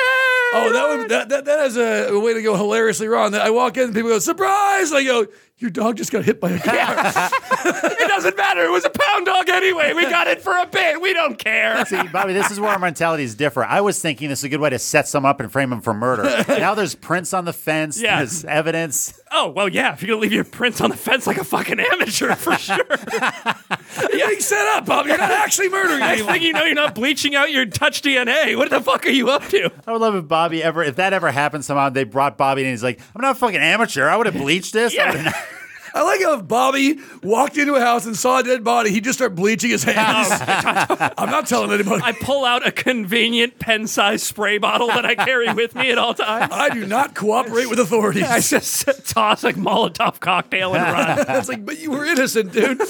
[SPEAKER 2] Oh, that would, that, that that has a, a way to go hilariously wrong. I walk in, and people go surprise, and I go, your dog just got hit by a car.
[SPEAKER 4] it doesn't matter. It was a pound dog anyway. We got it for a bit. We don't care.
[SPEAKER 3] See, Bobby, this is where our mentality is different. I was thinking this is a good way to set some up and frame him for murder. now there's prints on the fence.
[SPEAKER 4] Yeah.
[SPEAKER 3] There's evidence.
[SPEAKER 4] Oh well, yeah. If you're gonna leave your prints on the fence like a fucking amateur, for sure.
[SPEAKER 2] You're getting set up, Bob. You're not actually murdering
[SPEAKER 4] Next
[SPEAKER 2] anyone.
[SPEAKER 4] thing you know, you're not bleaching out your touch DNA. What the fuck are you up to?
[SPEAKER 3] I would love if Bobby ever, if that ever happened somehow, they brought Bobby in and he's like, I'm not a fucking amateur. I would have bleached this. I would've-
[SPEAKER 2] I like how if Bobby walked into a house and saw a dead body, he'd just start bleaching his hands. I'm not telling anybody.
[SPEAKER 4] I pull out a convenient pen-sized spray bottle that I carry with me at all times.
[SPEAKER 2] I do not cooperate with authorities.
[SPEAKER 4] I just toss a Molotov cocktail and run.
[SPEAKER 2] it's like, but you were innocent, dude.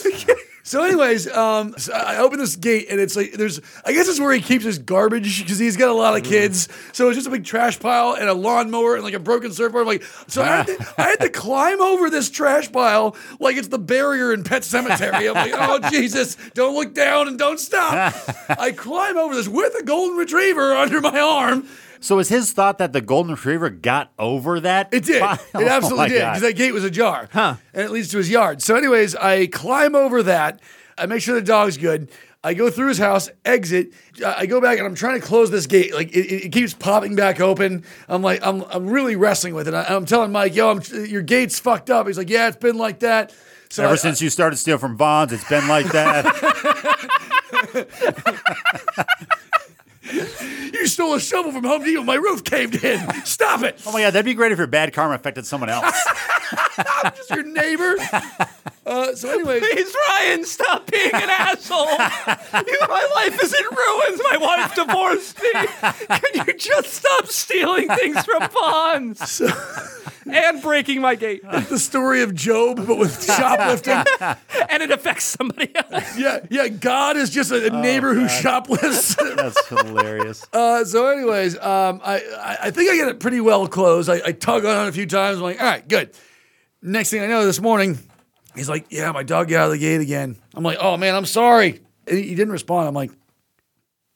[SPEAKER 2] so, anyways, um, so I open this gate and it's like there's. I guess it's where he keeps his garbage because he's got a lot of kids. So it's just a big trash pile and a lawnmower and like a broken surfboard. I'm like, so I had, to, I had to climb over this trash pile like it's the barrier in Pet Sematary. I'm like, oh Jesus, don't look down and don't stop. I climb over this with a golden retriever under my arm.
[SPEAKER 3] so is his thought that the golden retriever got over that?
[SPEAKER 2] It did.
[SPEAKER 3] pile?
[SPEAKER 2] It oh absolutely
[SPEAKER 3] Oh
[SPEAKER 2] did because that gate was ajar. Huh. And it leads to his yard. So, anyways, I climb over that. I make sure the dog's good. I go through his house, exit. I go back and I'm trying to close this gate. Like it, it keeps popping back open. I'm like, I'm, I'm really wrestling with it. I, I'm telling Mike, yo, I'm, your gate's fucked up. He's like, yeah, it's been like that. So
[SPEAKER 3] Ever
[SPEAKER 2] I-
[SPEAKER 3] since you started stealing from Vons, it's been like that.
[SPEAKER 2] you stole a shovel from Home Depot, my roof caved in. Stop it.
[SPEAKER 3] oh my God, that'd be great if your bad karma affected someone else.
[SPEAKER 2] I'm just your neighbor. Uh, so, anyways.
[SPEAKER 4] Please, Ryan, stop being an asshole. You- my life is in ruins. My wife divorced me. Can you just stop stealing things from Vons and breaking my gate?
[SPEAKER 2] The story of Job, but with shoplifting.
[SPEAKER 4] And it affects somebody else.
[SPEAKER 2] yeah, yeah. God is just a, a neighbor who shoplifts.
[SPEAKER 3] That's hilarious.
[SPEAKER 2] Uh, so, anyways, um, I, I I think I get it pretty well closed. I, I tug on it a few times. I'm like, all right, good. Next thing I know, this morning, he's like, yeah, my dog got out of the gate again. I'm like, oh man, I'm sorry. And he, he didn't respond. I'm like,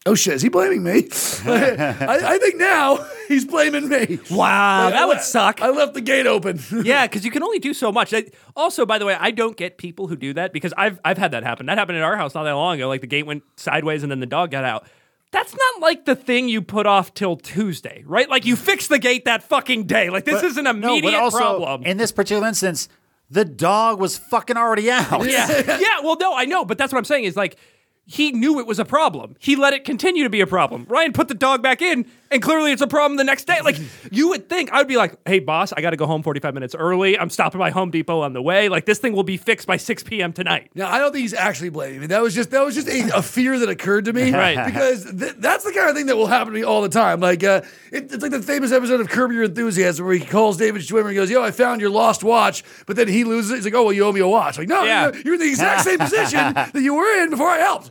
[SPEAKER 2] oh shit, is he blaming me? I, I think now he's blaming me.
[SPEAKER 4] Wow,
[SPEAKER 2] Like, I
[SPEAKER 4] that would suck.
[SPEAKER 2] I left the gate open.
[SPEAKER 4] yeah, because you can only do so much. I- also, by the way, I don't get people who do that because I've I've had that happen. That happened at our house not that long ago. Like the gate went sideways and then the dog got out. That's not like the thing you put off till Tuesday, right? Like you fix the gate that fucking day. Like this is an
[SPEAKER 3] No,
[SPEAKER 4] immediate
[SPEAKER 3] but also,
[SPEAKER 4] problem.
[SPEAKER 3] in this particular instance, the dog was fucking already out.
[SPEAKER 4] yeah, yeah. Well, no, I know, but that's what I'm saying is like he knew it was a problem. He let it continue to be a problem. Ryan put the dog back in, and clearly it's a problem the next day. Like you would think, I would be like, "Hey, boss, I got to go home 45 minutes early. I'm stopping by Home Depot on the way. Like this thing will be fixed by 6 p.m. tonight."
[SPEAKER 2] Now I don't think he's actually blaming me. That was just that was just a, a fear that occurred to me,
[SPEAKER 4] Right.
[SPEAKER 2] Because th- that's the kind of thing that will happen to me all the time. Like uh, it, it's like the famous episode of Curb Your Enthusiasm where he calls David Schwimmer and goes, "Yo, I found your lost watch," but then he loses it. He's like, "Oh well, you owe me a watch." Like, no,
[SPEAKER 4] Yeah.
[SPEAKER 2] you're, you're in the exact same position that you were in before I helped.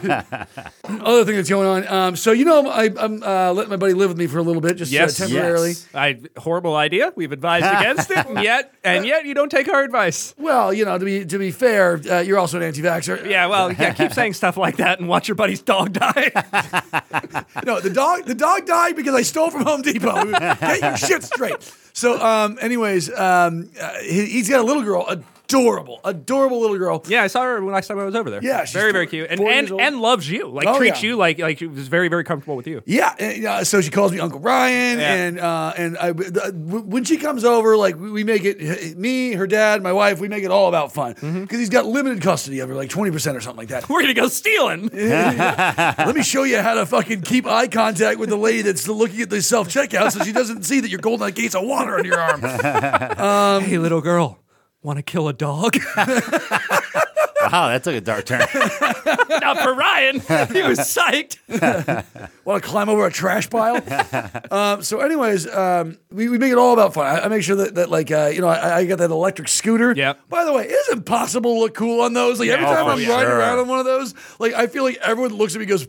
[SPEAKER 2] Other thing that's going on. Um, so you know, I, I'm uh, letting my buddy live with me for a little bit, just uh, temporarily.
[SPEAKER 3] Yes.
[SPEAKER 4] I horrible idea. We've advised against it, and yet and yet you don't take our advice.
[SPEAKER 2] Well, you know, to be to be fair, uh, you're also an anti-vaxxer.
[SPEAKER 4] Yeah, well, yeah, keep saying stuff like that and watch your buddy's dog die.
[SPEAKER 2] No, the dog the dog died because I stole from Home Depot. Get your shit straight. So, um, anyways, um, uh, he, he's got a little girl, a adorable, adorable little girl.
[SPEAKER 4] Yeah, I saw her when last time I was over there.
[SPEAKER 2] Yeah, she's
[SPEAKER 4] very very cute, and and, and loves you. Like
[SPEAKER 2] Oh,
[SPEAKER 4] treats
[SPEAKER 2] yeah.
[SPEAKER 4] you like like she was very very comfortable with you.
[SPEAKER 2] Yeah, and, uh, so she calls me Uncle Ryan,
[SPEAKER 4] Yeah.
[SPEAKER 2] and uh, and I, the, when she comes over, like we, make it me, her dad, my wife, we make it all about fun because
[SPEAKER 4] Mm-hmm.
[SPEAKER 2] he's got limited custody of her, like twenty percent or something like that.
[SPEAKER 4] We're gonna go stealing.
[SPEAKER 2] Let me show you how to fucking keep eye contact with the lady that's looking at the self checkout, so she doesn't see that you're holding a case of water on your arm.
[SPEAKER 4] hey, little girl, want to kill a dog?
[SPEAKER 3] Wow, that took a dark turn.
[SPEAKER 4] Not for Ryan. He was psyched.
[SPEAKER 2] Want to climb over a trash pile? um, so, anyways, um, we, we make it all about fun. I, I make sure that, that like, uh, you know, I, I got that electric scooter.
[SPEAKER 4] Yep.
[SPEAKER 2] By the way, isn't possible to look cool on those? Like, every
[SPEAKER 4] Yeah.
[SPEAKER 2] time
[SPEAKER 3] Oh,
[SPEAKER 2] I'm
[SPEAKER 3] for
[SPEAKER 2] riding
[SPEAKER 3] sure.
[SPEAKER 2] around on one of those, like, I feel like everyone looks at me and goes,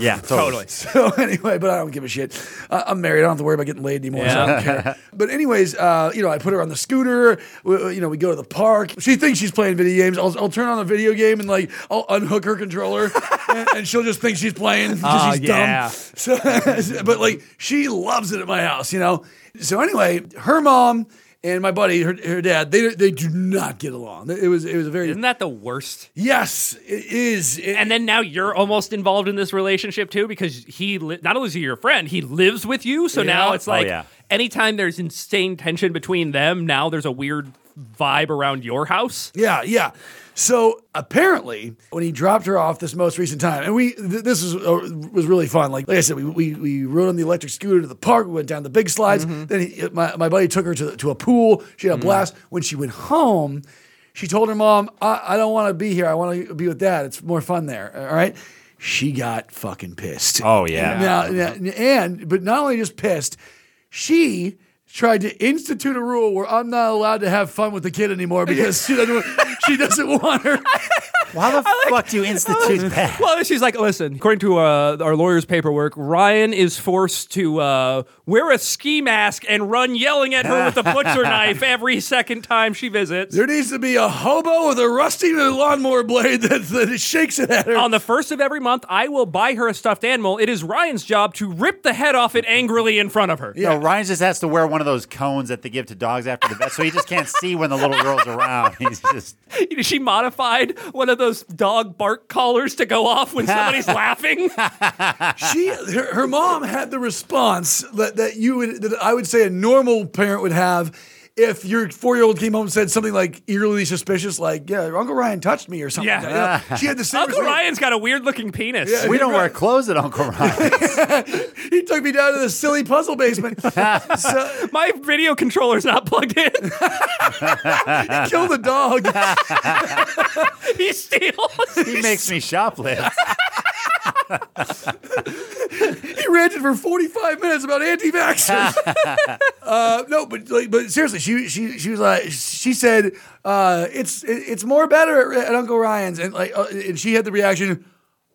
[SPEAKER 3] yeah, totally.
[SPEAKER 2] So anyway, but I don't give a shit. Uh, I'm married. I don't have to worry about getting laid anymore. So I don't care. But anyways, uh, you know, I put her on the scooter. We, you know, we go to the park. She thinks she's playing video games. I'll, I'll turn on the video game and like I'll unhook her controller, and, and she'll just think she's playing because
[SPEAKER 4] Oh,
[SPEAKER 2] she's
[SPEAKER 4] yeah.
[SPEAKER 2] dumb. So, but like she loves it at my house, you know. So anyway, her mom and my buddy, her, her dad, they they do not get along. It was it was a very
[SPEAKER 4] Isn't that the worst?
[SPEAKER 2] yes, it is. It-
[SPEAKER 4] And then now you're almost involved in this relationship too, because he li- not only is he your friend, he lives with you. So now it's like
[SPEAKER 3] Oh, yeah.
[SPEAKER 4] anytime there's insane tension between them, now there's a weird vibe around your house.
[SPEAKER 2] Yeah, yeah. So apparently, when he dropped her off this most recent time, and we th- this was uh, was really fun. Like, like I said, we, we we rode on the electric scooter to the park. We went down the big slides. Mm-hmm. Then he, uh, my my buddy took her to to a pool. She had a mm-hmm. blast. When she went home, she told her mom, "I, I don't want to be here. I want to be with dad. It's more fun there." All right. She got fucking pissed.
[SPEAKER 3] Oh, yeah.
[SPEAKER 2] Now, now- and but not only just pissed, she tried to institute a rule where I'm not allowed to have fun with the kid anymore because she doesn't she doesn't want her.
[SPEAKER 3] Why the fuck do you institute that?
[SPEAKER 4] Well, she's like, listen, according to uh, our lawyer's paperwork, Ryan is forced to uh, wear a ski mask and run yelling at her with a butcher knife every second time she visits.
[SPEAKER 2] There needs to be a hobo with a rusty lawnmower blade that, that shakes it at her.
[SPEAKER 4] On the first of every month, I will buy her a stuffed animal. It is Ryan's job to rip the head off it angrily in front of her.
[SPEAKER 3] No, Ryan just has to wear one of those cones that they give to dogs after the vet, so he just can't see when the little girl's around. He's just
[SPEAKER 4] She modified one of those dog bark collars to go off when somebody's laughing.
[SPEAKER 2] she her, her mom had the response that, that you would that I would say a normal parent would have if your four year old came home and said something like eerily suspicious, like "Yeah, Uncle Ryan touched me" or something.
[SPEAKER 4] Yeah.
[SPEAKER 2] like that. You know, she had the same.
[SPEAKER 4] Uncle
[SPEAKER 2] response.
[SPEAKER 4] Ryan's got a weird looking penis.
[SPEAKER 2] Yeah.
[SPEAKER 3] we don't
[SPEAKER 2] Right.
[SPEAKER 3] wear clothes at Uncle Ryan.
[SPEAKER 2] He took me down to the silly puzzle basement. so,
[SPEAKER 4] My video controller's not plugged in.
[SPEAKER 2] kill the dog.
[SPEAKER 4] he steals.
[SPEAKER 3] he makes me shoplift.
[SPEAKER 2] he ranted for 45 minutes about anti-vaxxers. Uh, no, but like, but seriously, she she she was like, she said, uh, it's it, it's more better at, at Uncle Ryan's, and like, uh, and she had the reaction.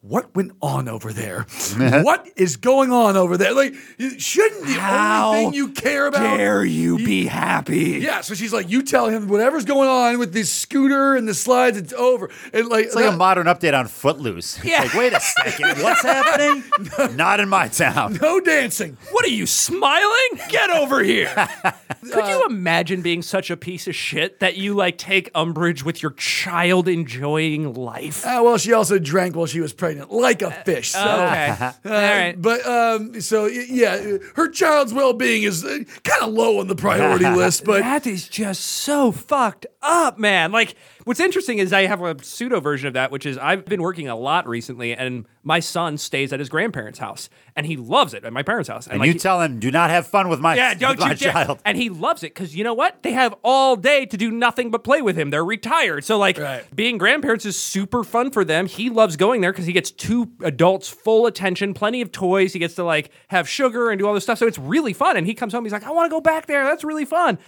[SPEAKER 2] What went on over there? what is going on over there? Like, shouldn't the
[SPEAKER 4] How
[SPEAKER 2] only thing you care about Dare
[SPEAKER 4] you be happy?
[SPEAKER 2] Yeah, so she's like, you tell him whatever's going on with this scooter and the slides, it's over. And like,
[SPEAKER 3] It's like a modern update on Footloose. It's
[SPEAKER 4] Yeah.
[SPEAKER 3] like, wait a second, what's happening? Not in my town.
[SPEAKER 2] no dancing.
[SPEAKER 4] What are you smiling? Get over here. Could
[SPEAKER 2] Uh,
[SPEAKER 4] you imagine being such a piece of shit that you like take umbrage with your child enjoying life?
[SPEAKER 2] Uh, well, she also drank while she was pregnant, like a fish. So.
[SPEAKER 4] okay.
[SPEAKER 2] Uh,
[SPEAKER 4] right.
[SPEAKER 2] But um, so yeah, her child's well-being is uh, kind of low on the priority list. But
[SPEAKER 4] that is just so fucked up, man. Like, what's interesting is I have a pseudo version of that, which is I've been working a lot recently, and my son stays at his grandparents' house, and he loves it at my parents' house.
[SPEAKER 3] And
[SPEAKER 4] like,
[SPEAKER 3] you
[SPEAKER 4] he-
[SPEAKER 3] tell him, do not have fun with my,
[SPEAKER 4] Yeah, don't
[SPEAKER 3] my
[SPEAKER 4] you dare.
[SPEAKER 3] child.
[SPEAKER 4] And he loves it because you know what? They have all day to do nothing but play with him. They're retired. So, like,
[SPEAKER 2] Right.
[SPEAKER 4] being grandparents is super fun for them. He loves going there because he gets two adults full attention, plenty of toys. He gets to, like, have sugar and do all this stuff. So, it's really fun. And he comes home, he's like, I want to go back there. That's really fun.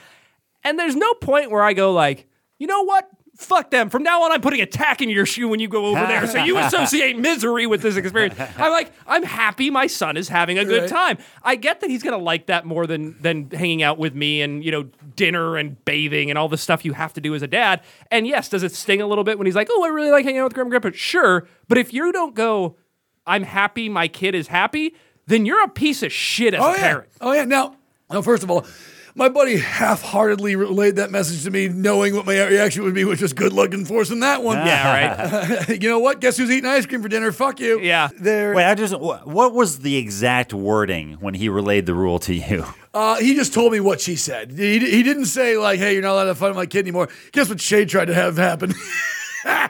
[SPEAKER 4] And there's no point where I go, like, you know what? Fuck them. From now on, I'm putting a tack in your shoe when you go over there. So you associate misery with this experience. I'm like, I'm happy my son is having a good
[SPEAKER 2] Right.
[SPEAKER 4] time. I get that he's gonna like that more than than hanging out with me and you know dinner and bathing and all the stuff you have to do as a dad. And yes, does it sting a little bit when he's like, "Oh, I really like hanging out with grandma and grandpa"? Sure, but if you don't go, "I'm happy my kid is happy," then you're a piece of shit as
[SPEAKER 2] oh
[SPEAKER 4] a
[SPEAKER 2] yeah,
[SPEAKER 4] parent.
[SPEAKER 2] oh yeah. Now, now, first of all. My buddy half-heartedly relayed that message to me, knowing what my reaction would be, which was good luck enforcing that one.
[SPEAKER 4] Yeah, right.
[SPEAKER 2] you know what? Guess who's eating ice cream for dinner? Fuck you.
[SPEAKER 4] Yeah.
[SPEAKER 2] There.
[SPEAKER 3] Wait, I just wh- what was the exact wording when he relayed the rule to you?
[SPEAKER 2] Uh, he just told me what she said. He, he didn't say like, "Hey, you're not allowed to have fun with my kid anymore." Guess what Shay tried to have happen?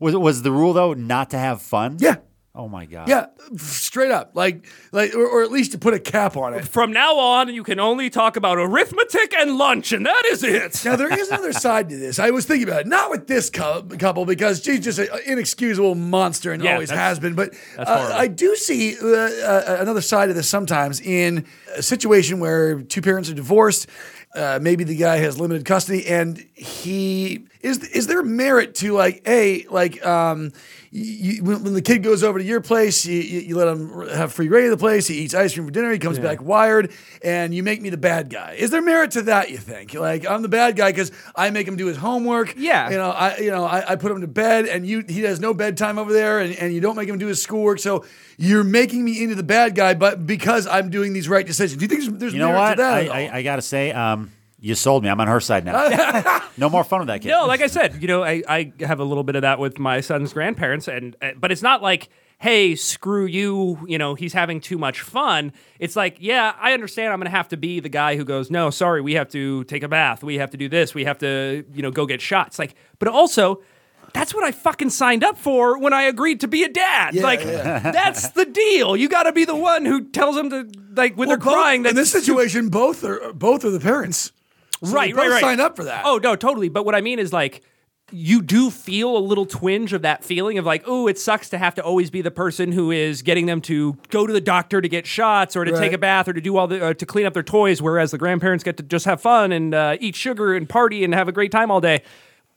[SPEAKER 3] Was was the rule though not to have fun?
[SPEAKER 2] yeah,
[SPEAKER 3] Oh my god.
[SPEAKER 2] yeah, straight up, like, like, or, or at least to put a cap on it.
[SPEAKER 4] From now on, you can only talk about arithmetic and lunch, and that is it.
[SPEAKER 2] Now there is another side to this. I was thinking about it, not with this couple because she's just an inexcusable monster and
[SPEAKER 4] Yeah,
[SPEAKER 2] always has been. But uh. I do see uh, uh, another side of this sometimes in a situation where two parents are divorced. Uh, maybe the guy has limited custody, and he is. Is there merit to like a like um, you, when, when the kid goes over to your place, you, you, you let him have free reign of the place. He eats ice cream for dinner. He comes back wired, and you make me the bad guy. Is there merit to that? You think like I'm the bad guy because I make him do his homework?
[SPEAKER 4] Yeah.
[SPEAKER 2] you know, I you know I, I put him to bed, and you he has no bedtime over there, and, and you don't make him do his schoolwork. So you're making me into the bad guy, but because I'm doing these right decisions. Do you think there's, there's
[SPEAKER 3] You know
[SPEAKER 2] merit
[SPEAKER 3] what?
[SPEAKER 2] to that?
[SPEAKER 3] I. I, I gotta say, um, you sold me. I'm on her side now. no more fun with that kid.
[SPEAKER 4] No, like I said, you know, I, I have a little bit of that with my son's grandparents, and uh, but it's not like, hey, screw you, you know, he's having too much fun. It's like, yeah, I understand. I'm going to have to be the guy who goes, no, sorry, we have to take a bath, we have to do this, we have to, you know, go get shots. Like, but also. That's what I fucking signed up for when I agreed to be a dad.
[SPEAKER 2] Yeah,
[SPEAKER 4] like,
[SPEAKER 2] yeah.
[SPEAKER 4] that's the deal. You got to be the one who tells them to, like, when
[SPEAKER 2] Well,
[SPEAKER 4] they're
[SPEAKER 2] both-
[SPEAKER 4] crying.
[SPEAKER 2] in this situation, both are both are the parents. So
[SPEAKER 4] right, right, right.
[SPEAKER 2] Signed up for that.
[SPEAKER 4] Oh no, totally. But what I mean is like you do feel a little twinge of that feeling of like, oh, it sucks to have to always be the person who is getting them to go to the doctor to get shots or to
[SPEAKER 2] Right.
[SPEAKER 4] take a bath or to do all the uh, to clean up their toys, whereas the grandparents get to just have fun and uh, eat sugar and party and have a great time all day.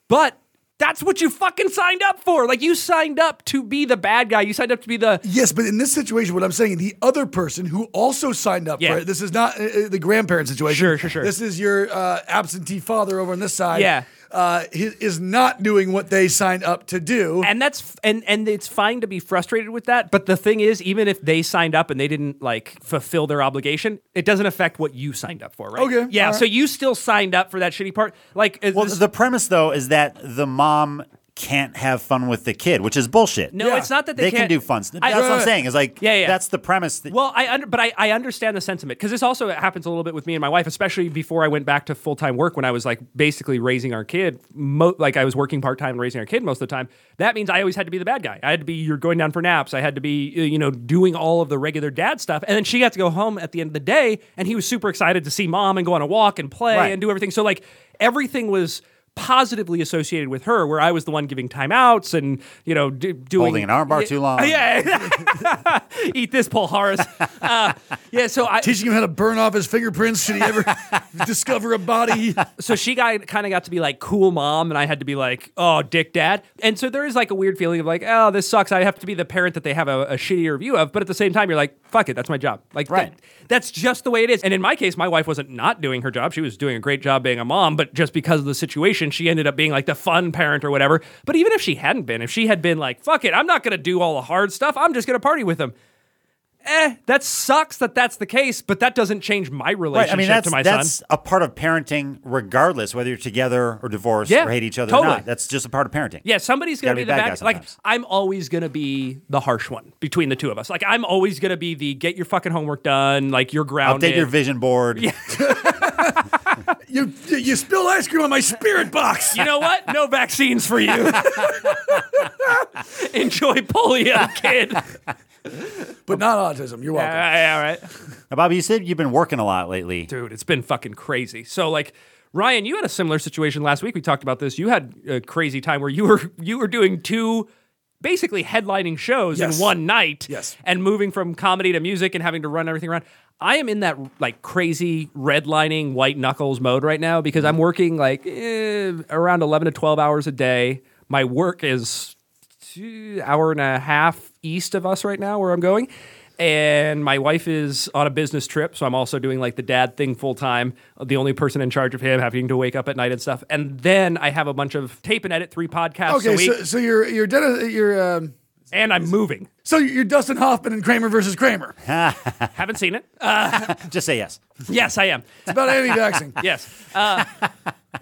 [SPEAKER 4] But that's what you fucking signed up for. Like you signed up to be the bad guy. You signed up to be the
[SPEAKER 2] Yes, but in this situation, what I'm saying, the other person who also signed up
[SPEAKER 4] Yeah.
[SPEAKER 2] for it, this is not uh, uh, the grandparent situation.
[SPEAKER 4] Sure, sure, sure.
[SPEAKER 2] This is your uh, absentee father over on this side.
[SPEAKER 4] Yeah.
[SPEAKER 2] Uh, he is not doing what they signed up to do.
[SPEAKER 4] and that's and and it's fine to be frustrated with that but the thing is even if they signed up and they didn't like fulfill their obligation it doesn't affect what you signed up for right?
[SPEAKER 2] Okay,
[SPEAKER 4] yeah
[SPEAKER 2] all
[SPEAKER 4] so you still signed up for that shitty part. Like
[SPEAKER 3] Well,
[SPEAKER 4] this-
[SPEAKER 3] the premise though is that the mom can't have fun with the kid, which is bullshit.
[SPEAKER 4] no
[SPEAKER 2] Yeah.
[SPEAKER 4] it's not that they,
[SPEAKER 3] they, can
[SPEAKER 4] can't
[SPEAKER 3] do fun. stuff.
[SPEAKER 4] I-
[SPEAKER 3] That's what I'm saying. Is like,
[SPEAKER 4] Yeah, yeah.
[SPEAKER 3] that's the premise. That,
[SPEAKER 4] Well, I under, but I, I understand the sentiment because this also happens a little bit with me and my wife, especially before I went back to full time work when I was like basically raising our kid. Mo- like I was working part time and raising our kid most of the time. That means I always had to be the bad guy. I had to be you're going down for naps. I had to be uh, you know doing all of the regular dad stuff. And then she got to go home at the end of the day, and he was super excited to see mom and go on a walk and play
[SPEAKER 3] Right.
[SPEAKER 4] and do everything. So like everything was. Positively associated with her, where I was the one giving timeouts and you know d- doing
[SPEAKER 3] Holding an armbar
[SPEAKER 4] Yeah,
[SPEAKER 3] too long.
[SPEAKER 4] Yeah, eat this, Paul Horace. Uh, yeah, so I
[SPEAKER 2] Teaching him how to burn off his fingerprints should he ever discover a body.
[SPEAKER 4] so she got kind of got to be like cool mom, and I had to be like oh dick dad, and so there is like a weird feeling of like oh this sucks. I have to be the parent that they have a, a shittier view of, but at the same time you're like fuck it, that's my job. Like
[SPEAKER 3] Right.
[SPEAKER 4] that- that's just the way it is. And in my case, my wife wasn't not doing her job; she was doing a great job being a mom, but just because of the situation, she ended up being like the fun parent or whatever. But even if she hadn't been, if she had been like fuck it, I'm not gonna do all the hard stuff. I'm just gonna party with them. Eh, that sucks that that's the case, but that doesn't change my
[SPEAKER 3] Right.
[SPEAKER 4] relationship
[SPEAKER 3] I mean, that's
[SPEAKER 4] to my
[SPEAKER 3] that's
[SPEAKER 4] son.
[SPEAKER 3] a part of parenting, regardless whether you're together or divorced
[SPEAKER 4] Yeah,
[SPEAKER 3] or hate each other
[SPEAKER 4] totally.
[SPEAKER 3] or not. That's just a part of parenting.
[SPEAKER 4] Yeah, somebody's gonna be,
[SPEAKER 3] be
[SPEAKER 4] the
[SPEAKER 3] bad
[SPEAKER 4] bad
[SPEAKER 3] guy
[SPEAKER 4] guy. Like. I'm always gonna be the harsh one between the two of us. Like I'm always gonna be the get your fucking homework done. Like you're grounded.
[SPEAKER 3] Update your vision board. Yeah.
[SPEAKER 2] You you spilled ice cream on my spirit box.
[SPEAKER 4] You know what? No vaccines for you. Enjoy polio, kid.
[SPEAKER 2] But not autism. You're welcome.
[SPEAKER 4] Yeah, all right.
[SPEAKER 3] Bobby, you said you've been working a lot lately.
[SPEAKER 4] Dude, it's been fucking crazy. So like Ryan, you had a similar situation last week. We talked about this. You had a crazy time where you were you were doing two basically headlining shows
[SPEAKER 2] Yes.
[SPEAKER 4] in one night
[SPEAKER 2] Yes.
[SPEAKER 4] and moving from comedy to music and having to run everything around. I am in that like crazy redlining white knuckles mode right now because I'm working like eh, around 11 to 12 hours a day. My work is two hour and a half east of us right now where I'm going. And my wife is on a business trip, so I'm also doing like the dad thing full time. The only person in charge of him, having to wake up at night and stuff. And then I have a bunch of tape and edit three podcasts a
[SPEAKER 2] Okay,
[SPEAKER 4] week.
[SPEAKER 2] so, so your your dentist, your um,
[SPEAKER 4] and I'm moving.
[SPEAKER 2] So you're Dustin Hoffman and Kramer versus Kramer.
[SPEAKER 4] Haven't seen it. Uh,
[SPEAKER 3] Just say yes.
[SPEAKER 4] yes, I am.
[SPEAKER 2] It's about anti-vaxxing.
[SPEAKER 4] Yes. Uh,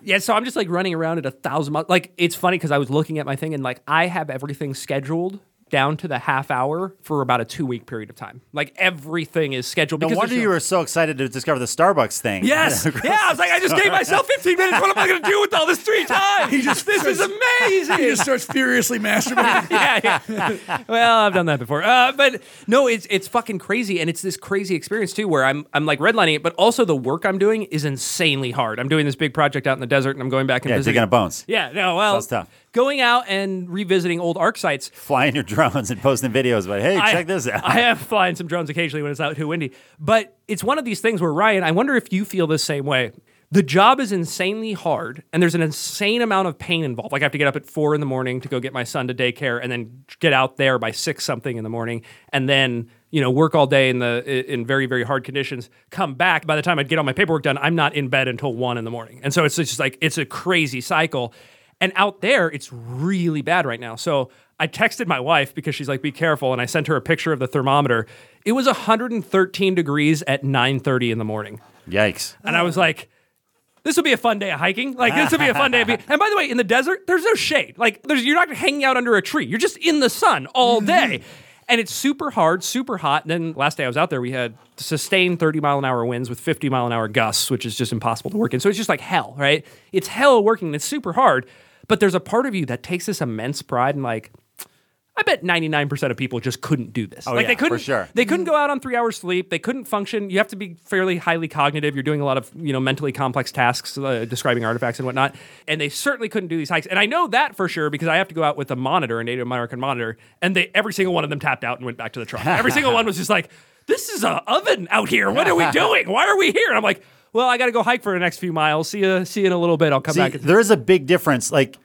[SPEAKER 4] yeah, so I'm just like running around at a thousand miles. Like, it's funny because I was looking at my thing and like I have everything scheduled down to the half hour for about a two week period of time. Like, everything is scheduled.
[SPEAKER 3] No wonder you were so excited to discover the Starbucks thing.
[SPEAKER 4] Yes. yeah, I was like, I just gave myself 15 minutes. What am I going to do with all this free time?
[SPEAKER 2] He just
[SPEAKER 4] this is amazing.
[SPEAKER 2] He just starts furiously masturbating.
[SPEAKER 4] yeah, yeah. well, I've done that before. Uh, but no, it's it's fucking crazy, and it's this crazy experience too, where I'm I'm like redlining it, but also the work I'm doing is insanely hard. I'm doing this big project out in the desert, and I'm going back and
[SPEAKER 3] Yeah,
[SPEAKER 4] visiting.
[SPEAKER 3] digging up bones.
[SPEAKER 4] Yeah, no, well,
[SPEAKER 3] Sounds tough.
[SPEAKER 4] Going out and revisiting old arc sites.
[SPEAKER 3] Flying your drones and posting videos, but hey,
[SPEAKER 4] I-
[SPEAKER 3] check this out.
[SPEAKER 4] I have flying some drones occasionally when it's out too windy, but it's one of these things where Ryan, I wonder if you feel the same way. The job is insanely hard, and there's an insane amount of pain involved. Like I have to get up at four in the morning to go get my son to daycare, and then get out there by six something in the morning, and then you know work all day in the in very very hard conditions. Come back. By the time I get all my paperwork done, I'm not in bed until one in the morning, and so it's just like it's a crazy cycle. And out there, it's really bad right now. So I texted my wife because she's like, "Be careful," and I sent her a picture of the thermometer. It was 113 degrees at 9:30 in the morning,
[SPEAKER 3] Yikes.
[SPEAKER 4] and I was like, "This will be a fun day of hiking. Like this will be a fun day." Of be-. And by the way, in the desert, there's no shade. Like there's you're not hanging out under a tree. You're just in the sun all mm-hmm. day. And it's super hard, super hot. And then last day I was out there, we had sustained 30 mile an hour winds with 50 mile an hour gusts, which is just impossible to work in. So it's just like hell, right? It's hell working. and It's super hard. But there's a part of you that takes this immense pride in like, I bet 99% of people just couldn't do this. like
[SPEAKER 3] yeah,
[SPEAKER 4] they couldn't
[SPEAKER 3] for sure.
[SPEAKER 4] they couldn't go out on 3 hours sleep. They couldn't function. You have to be fairly highly cognitive. You're doing a lot of, you know, mentally complex tasks uh, describing artifacts and whatnot. And they certainly couldn't do these hikes. And I know that for sure because I have to go out with a monitor, a Native American monitor, and they every single one of them tapped out and went back to the truck. Every single one was just like, "This is a oven out here. What are we doing? Why are we here?" And I'm like, "Well, I got to go hike for the next few miles. See you see you in a little bit. I'll come
[SPEAKER 3] See,
[SPEAKER 4] back."
[SPEAKER 3] there is a big difference. Like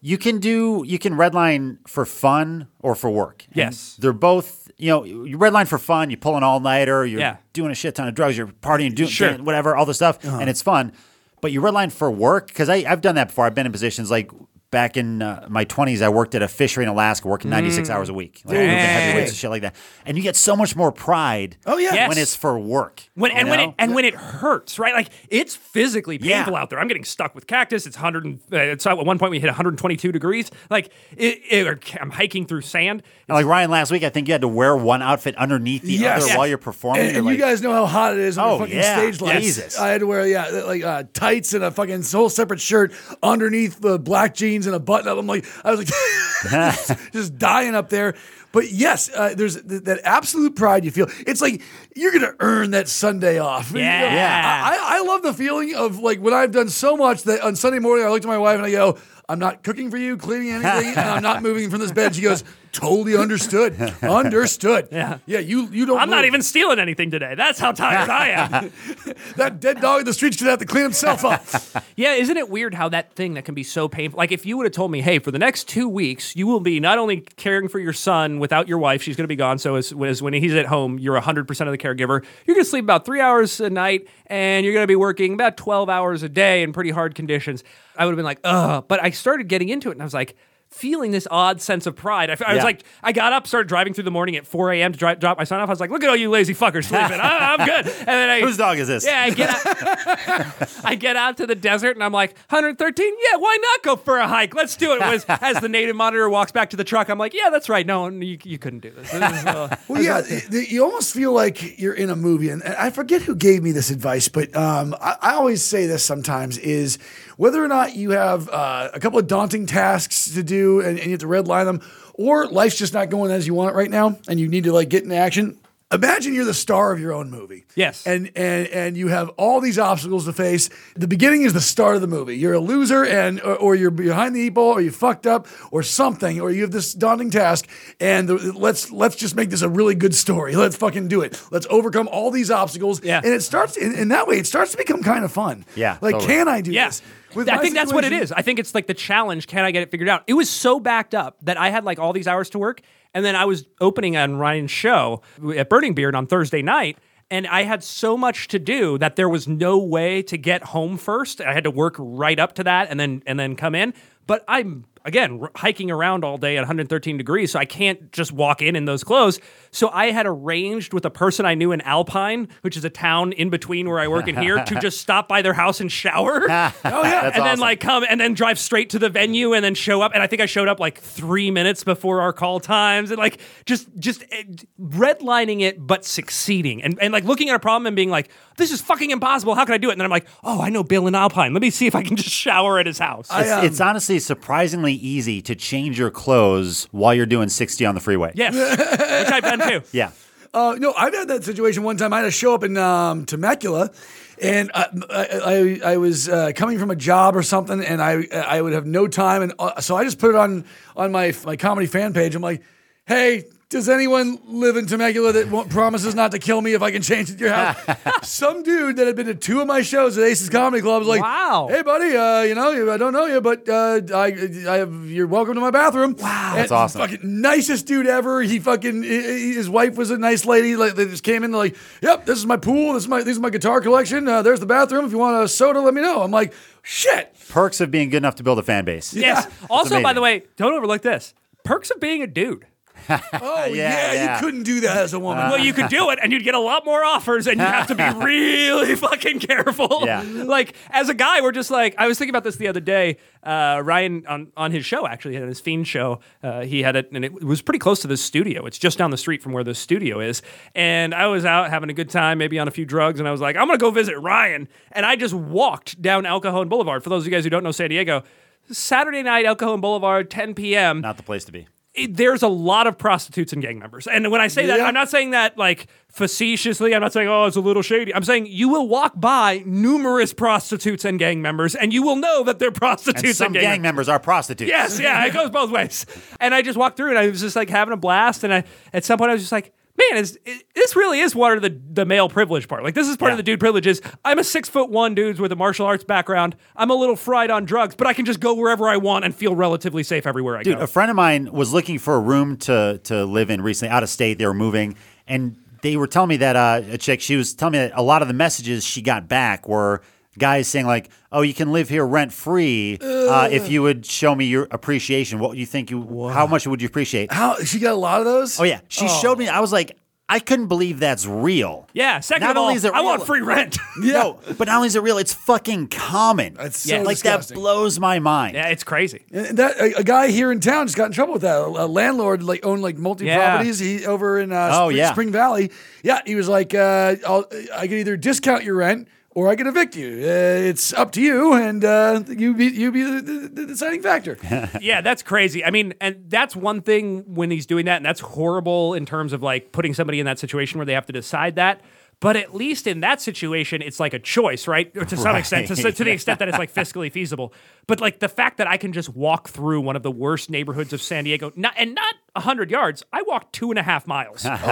[SPEAKER 3] you can do, you can redline for fun or for work. And
[SPEAKER 4] Yes.
[SPEAKER 3] they're both. You know, you redline for fun. You pull an all nighter. You're
[SPEAKER 4] Yeah.
[SPEAKER 3] doing a shit ton of drugs. You're partying, doing
[SPEAKER 4] Sure.
[SPEAKER 3] doing whatever, all the stuff, uh-huh. and it's fun. But you redline for work because I've done that before. I've been in positions like. Back in uh, my 20s, I worked at a fishery in Alaska, working 96 hours a week, like moving heavy weights and shit like that. And you get so much more pride
[SPEAKER 2] Oh, yeah.
[SPEAKER 4] Yes.
[SPEAKER 3] when it's for work.
[SPEAKER 4] When,
[SPEAKER 3] you
[SPEAKER 4] and when it
[SPEAKER 3] know?
[SPEAKER 4] and when it hurts, right? Like it's physically painful
[SPEAKER 3] Yeah.
[SPEAKER 4] out there. I'm getting stuck with cactus. It's 100. and- Uh, it's at one point we hit 122 degrees. Like it, it, or I'm hiking through sand.
[SPEAKER 3] And like Ryan last week, I think you had to wear one outfit underneath the
[SPEAKER 2] Yes.
[SPEAKER 3] other while you're performing.
[SPEAKER 2] And,
[SPEAKER 3] You're
[SPEAKER 2] and
[SPEAKER 3] like,
[SPEAKER 2] you guys know how hot it is on
[SPEAKER 3] Oh,
[SPEAKER 2] the fucking
[SPEAKER 3] yeah.
[SPEAKER 2] stage lights.
[SPEAKER 3] Jesus.
[SPEAKER 2] I had to wear yeah, like uh, tights and a fucking whole separate shirt underneath the black jeans and a button up. I'm like, I was like, just dying up there. But yes, uh, there's th- that absolute pride you feel. It's like you're gonna earn that Sunday off. You know,
[SPEAKER 4] Yeah.
[SPEAKER 2] I, I love the feeling of like when I've done so much that on Sunday morning I look at my wife and I go, I'm not cooking for you, cleaning anything, and I'm not moving from this bed. She goes, totally understood. Understood.
[SPEAKER 4] Yeah.
[SPEAKER 2] Yeah, you you don't
[SPEAKER 4] I'm not even stealing anything today. That's how tired I am.
[SPEAKER 2] that dead dog in the street's gonna have to clean himself up.
[SPEAKER 4] Yeah, isn't it weird how that thing that can be so painful? Like if you would have told me, hey, for the next two weeks, you will be not only caring for your son without your wife, she's going to be gone. So as, as when he's at home, you're 100% of the caregiver. You're going to sleep about three hours a night and you're going to be working about 12 hours a day in pretty hard conditions. I would have been like, ugh. But I started getting into it and I was like, feeling this odd sense of pride. I, I was
[SPEAKER 3] Yeah.
[SPEAKER 4] like, I got up, started driving through the morning at 4 a.m. to dri- drop my son off. I was like, look at all you lazy fuckers sleeping. I, I'm good. And then I,
[SPEAKER 3] Whose dog is this?
[SPEAKER 4] yeah, I get out, I get out to the desert and I'm like, 113? Yeah, why not go for a hike? Let's do it. As, as the native monitor walks back to the truck, I'm like, yeah, that's right. No, you, you couldn't do this. This is, uh,
[SPEAKER 2] Well, yeah, th- th- you almost feel like you're in a movie, and and I forget who gave me this advice, but um, I, I always say this sometimes is whether or not you have uh, a couple of daunting tasks to do and, and you have to redline them, or life's just not going as you want it right now, and you need to like get in action. Imagine you're the star of your own movie.
[SPEAKER 4] Yes.
[SPEAKER 2] And and and you have all these obstacles to face. The beginning is the start of the movie. You're a loser and or, or you're behind the eight ball or you fucked up or something or you have this daunting task and the, let's let's just make this a really good story. Let's fucking do it. Let's overcome all these obstacles.
[SPEAKER 4] Yeah.
[SPEAKER 2] And it starts in, in that way it starts to become kind of fun.
[SPEAKER 3] Yeah,
[SPEAKER 2] Like
[SPEAKER 3] totally.
[SPEAKER 2] can I do
[SPEAKER 4] yeah.
[SPEAKER 2] this? With
[SPEAKER 4] I
[SPEAKER 2] my
[SPEAKER 4] think that's what it is. I think it's like the challenge. Can I get it figured out? It was so backed up that I had like all these hours to work. And then I was opening on Ryan's show at Burning Beard on Thursday night. And I had so much to do that there was no way to get home first. I had to work right up to that and then and then come in. But I'm again r- hiking around all day at 113 degrees, so I can't just walk in in those clothes. So I had arranged with a person I knew in Alpine, which is a town in between where I work and here, to just stop by their house and shower.
[SPEAKER 3] oh yeah, That's
[SPEAKER 4] and then like come and then drive straight to the venue and then show up. And i think i showed up like three minutes before our call times and like just just eh, redlining it but succeeding. And, and like looking at a problem and being like this is fucking impossible. How can i do it? And then i'm like oh i know bill in alpine. Let me see if i can just shower at his house.
[SPEAKER 2] I, um,
[SPEAKER 3] it's honestly surprisingly easy to change your clothes while you're doing 60 on the freeway.
[SPEAKER 4] yes which i've done too
[SPEAKER 3] Yeah.
[SPEAKER 2] Uh, no, I've had that situation one time. I had to show up in um, Temecula, and I, I, I, I was uh, coming from a job or something, and I I would have no time, and uh, so I just put it on on my my comedy fan page. I'm like, hey. Does anyone live in Temecula that won't, promises not to kill me if I can change it to your house? Some dude that had been to two of my shows at Aces Comedy Club was like,
[SPEAKER 4] Wow.
[SPEAKER 2] "Hey, buddy, uh, you know, I don't know you, but uh, I, I have you're welcome to my bathroom." Wow,
[SPEAKER 3] That's awesome.
[SPEAKER 2] Fucking nicest dude ever. He fucking he- his wife was a nice lady. Like they just came in like, "Yep, this is my pool. This is my this is my guitar collection. Uh, there's the bathroom. If you want a soda, let me know." I'm like, "Shit."
[SPEAKER 3] Perks of being good enough to build a fan base.
[SPEAKER 4] yes also by the way don't overlook this perks of being a dude
[SPEAKER 2] Oh yeah,
[SPEAKER 3] Yeah, yeah.
[SPEAKER 2] you couldn't do that as a woman.
[SPEAKER 4] well, you could do it, and you'd get a lot more offers, and you have to be really fucking careful.
[SPEAKER 3] Yeah.
[SPEAKER 4] Like as a guy, we're just like I was thinking about this the other day. Uh, Ryan on on his show actually on his Fiend show, uh, he had it, and it was pretty close to the studio. It's just down the street from where the studio is. And I was out having a good time, maybe on a few drugs, and I was like, I'm gonna go visit Ryan, and I just walked down El Cajon Boulevard. For those of you guys who don't know San Diego. Saturday night, El Cajon Boulevard, 10 p.m
[SPEAKER 3] Not the place to be.
[SPEAKER 4] It- there's a lot of prostitutes and gang members. And when I say that,
[SPEAKER 2] Yeah.
[SPEAKER 4] I'm not saying that like facetiously. I'm not saying, oh, it's a little shady. I'm saying you will walk by numerous prostitutes and gang members, and you will know that they're prostitutes
[SPEAKER 3] And some
[SPEAKER 4] gang,
[SPEAKER 3] gang members are prostitutes.
[SPEAKER 4] Yes, yeah, it goes both ways. And I just walked through, and I was just like having a blast. And I, at some point, I was just like, man, is, it, this really is part of the the male privilege part. Like this is part
[SPEAKER 3] Yeah.
[SPEAKER 4] of the dude privilege. Is I'm a six foot one dude with a martial arts background. I'm a little fried on drugs, but I can just go wherever I want and feel relatively safe everywhere I
[SPEAKER 3] Dude,
[SPEAKER 4] go.
[SPEAKER 3] Dude, a friend of mine was looking for a room to to live in recently, out of state. They were moving, and they were telling me that uh, a chick. She was telling me that a lot of the messages she got back were guys saying like, "Oh, you can live here rent free uh, if you would show me your appreciation. What you think you? How much would you appreciate?"
[SPEAKER 2] How she got a lot of those?
[SPEAKER 3] Oh yeah, she showed me. I was like, I couldn't believe that's real.
[SPEAKER 4] Yeah. Second
[SPEAKER 3] Not
[SPEAKER 4] of all,
[SPEAKER 3] only is it
[SPEAKER 4] I
[SPEAKER 3] real-
[SPEAKER 4] want free rent.
[SPEAKER 3] No, but not only is it real, it's fucking common.
[SPEAKER 2] That's so
[SPEAKER 3] like
[SPEAKER 2] disgusting.
[SPEAKER 3] that blows my mind.
[SPEAKER 4] yeah, it's crazy.
[SPEAKER 2] And that a, a guy here in town just got in trouble with that. A, a landlord like owned like multi
[SPEAKER 4] Yeah.
[SPEAKER 2] properties. He over in uh,
[SPEAKER 3] Oh,
[SPEAKER 2] Spring,
[SPEAKER 3] yeah.
[SPEAKER 2] Spring Valley. Yeah, he was like, uh, I'll, I can either discount your rent or I can evict you. Uh, it's up to you, and uh, you be you be the, the, the deciding factor.
[SPEAKER 4] yeah, that's crazy. I mean, and that's one thing when he's doing that, and that's horrible in terms of like putting somebody in that situation where they have to decide that. But at least in that situation, it's like a choice, right? Or to some extent, to, to the extent that it's like fiscally feasible. But like the fact that I can just walk through one of the worst neighborhoods of San Diego, not, and not hundred yards, I walked two and a half miles.
[SPEAKER 2] like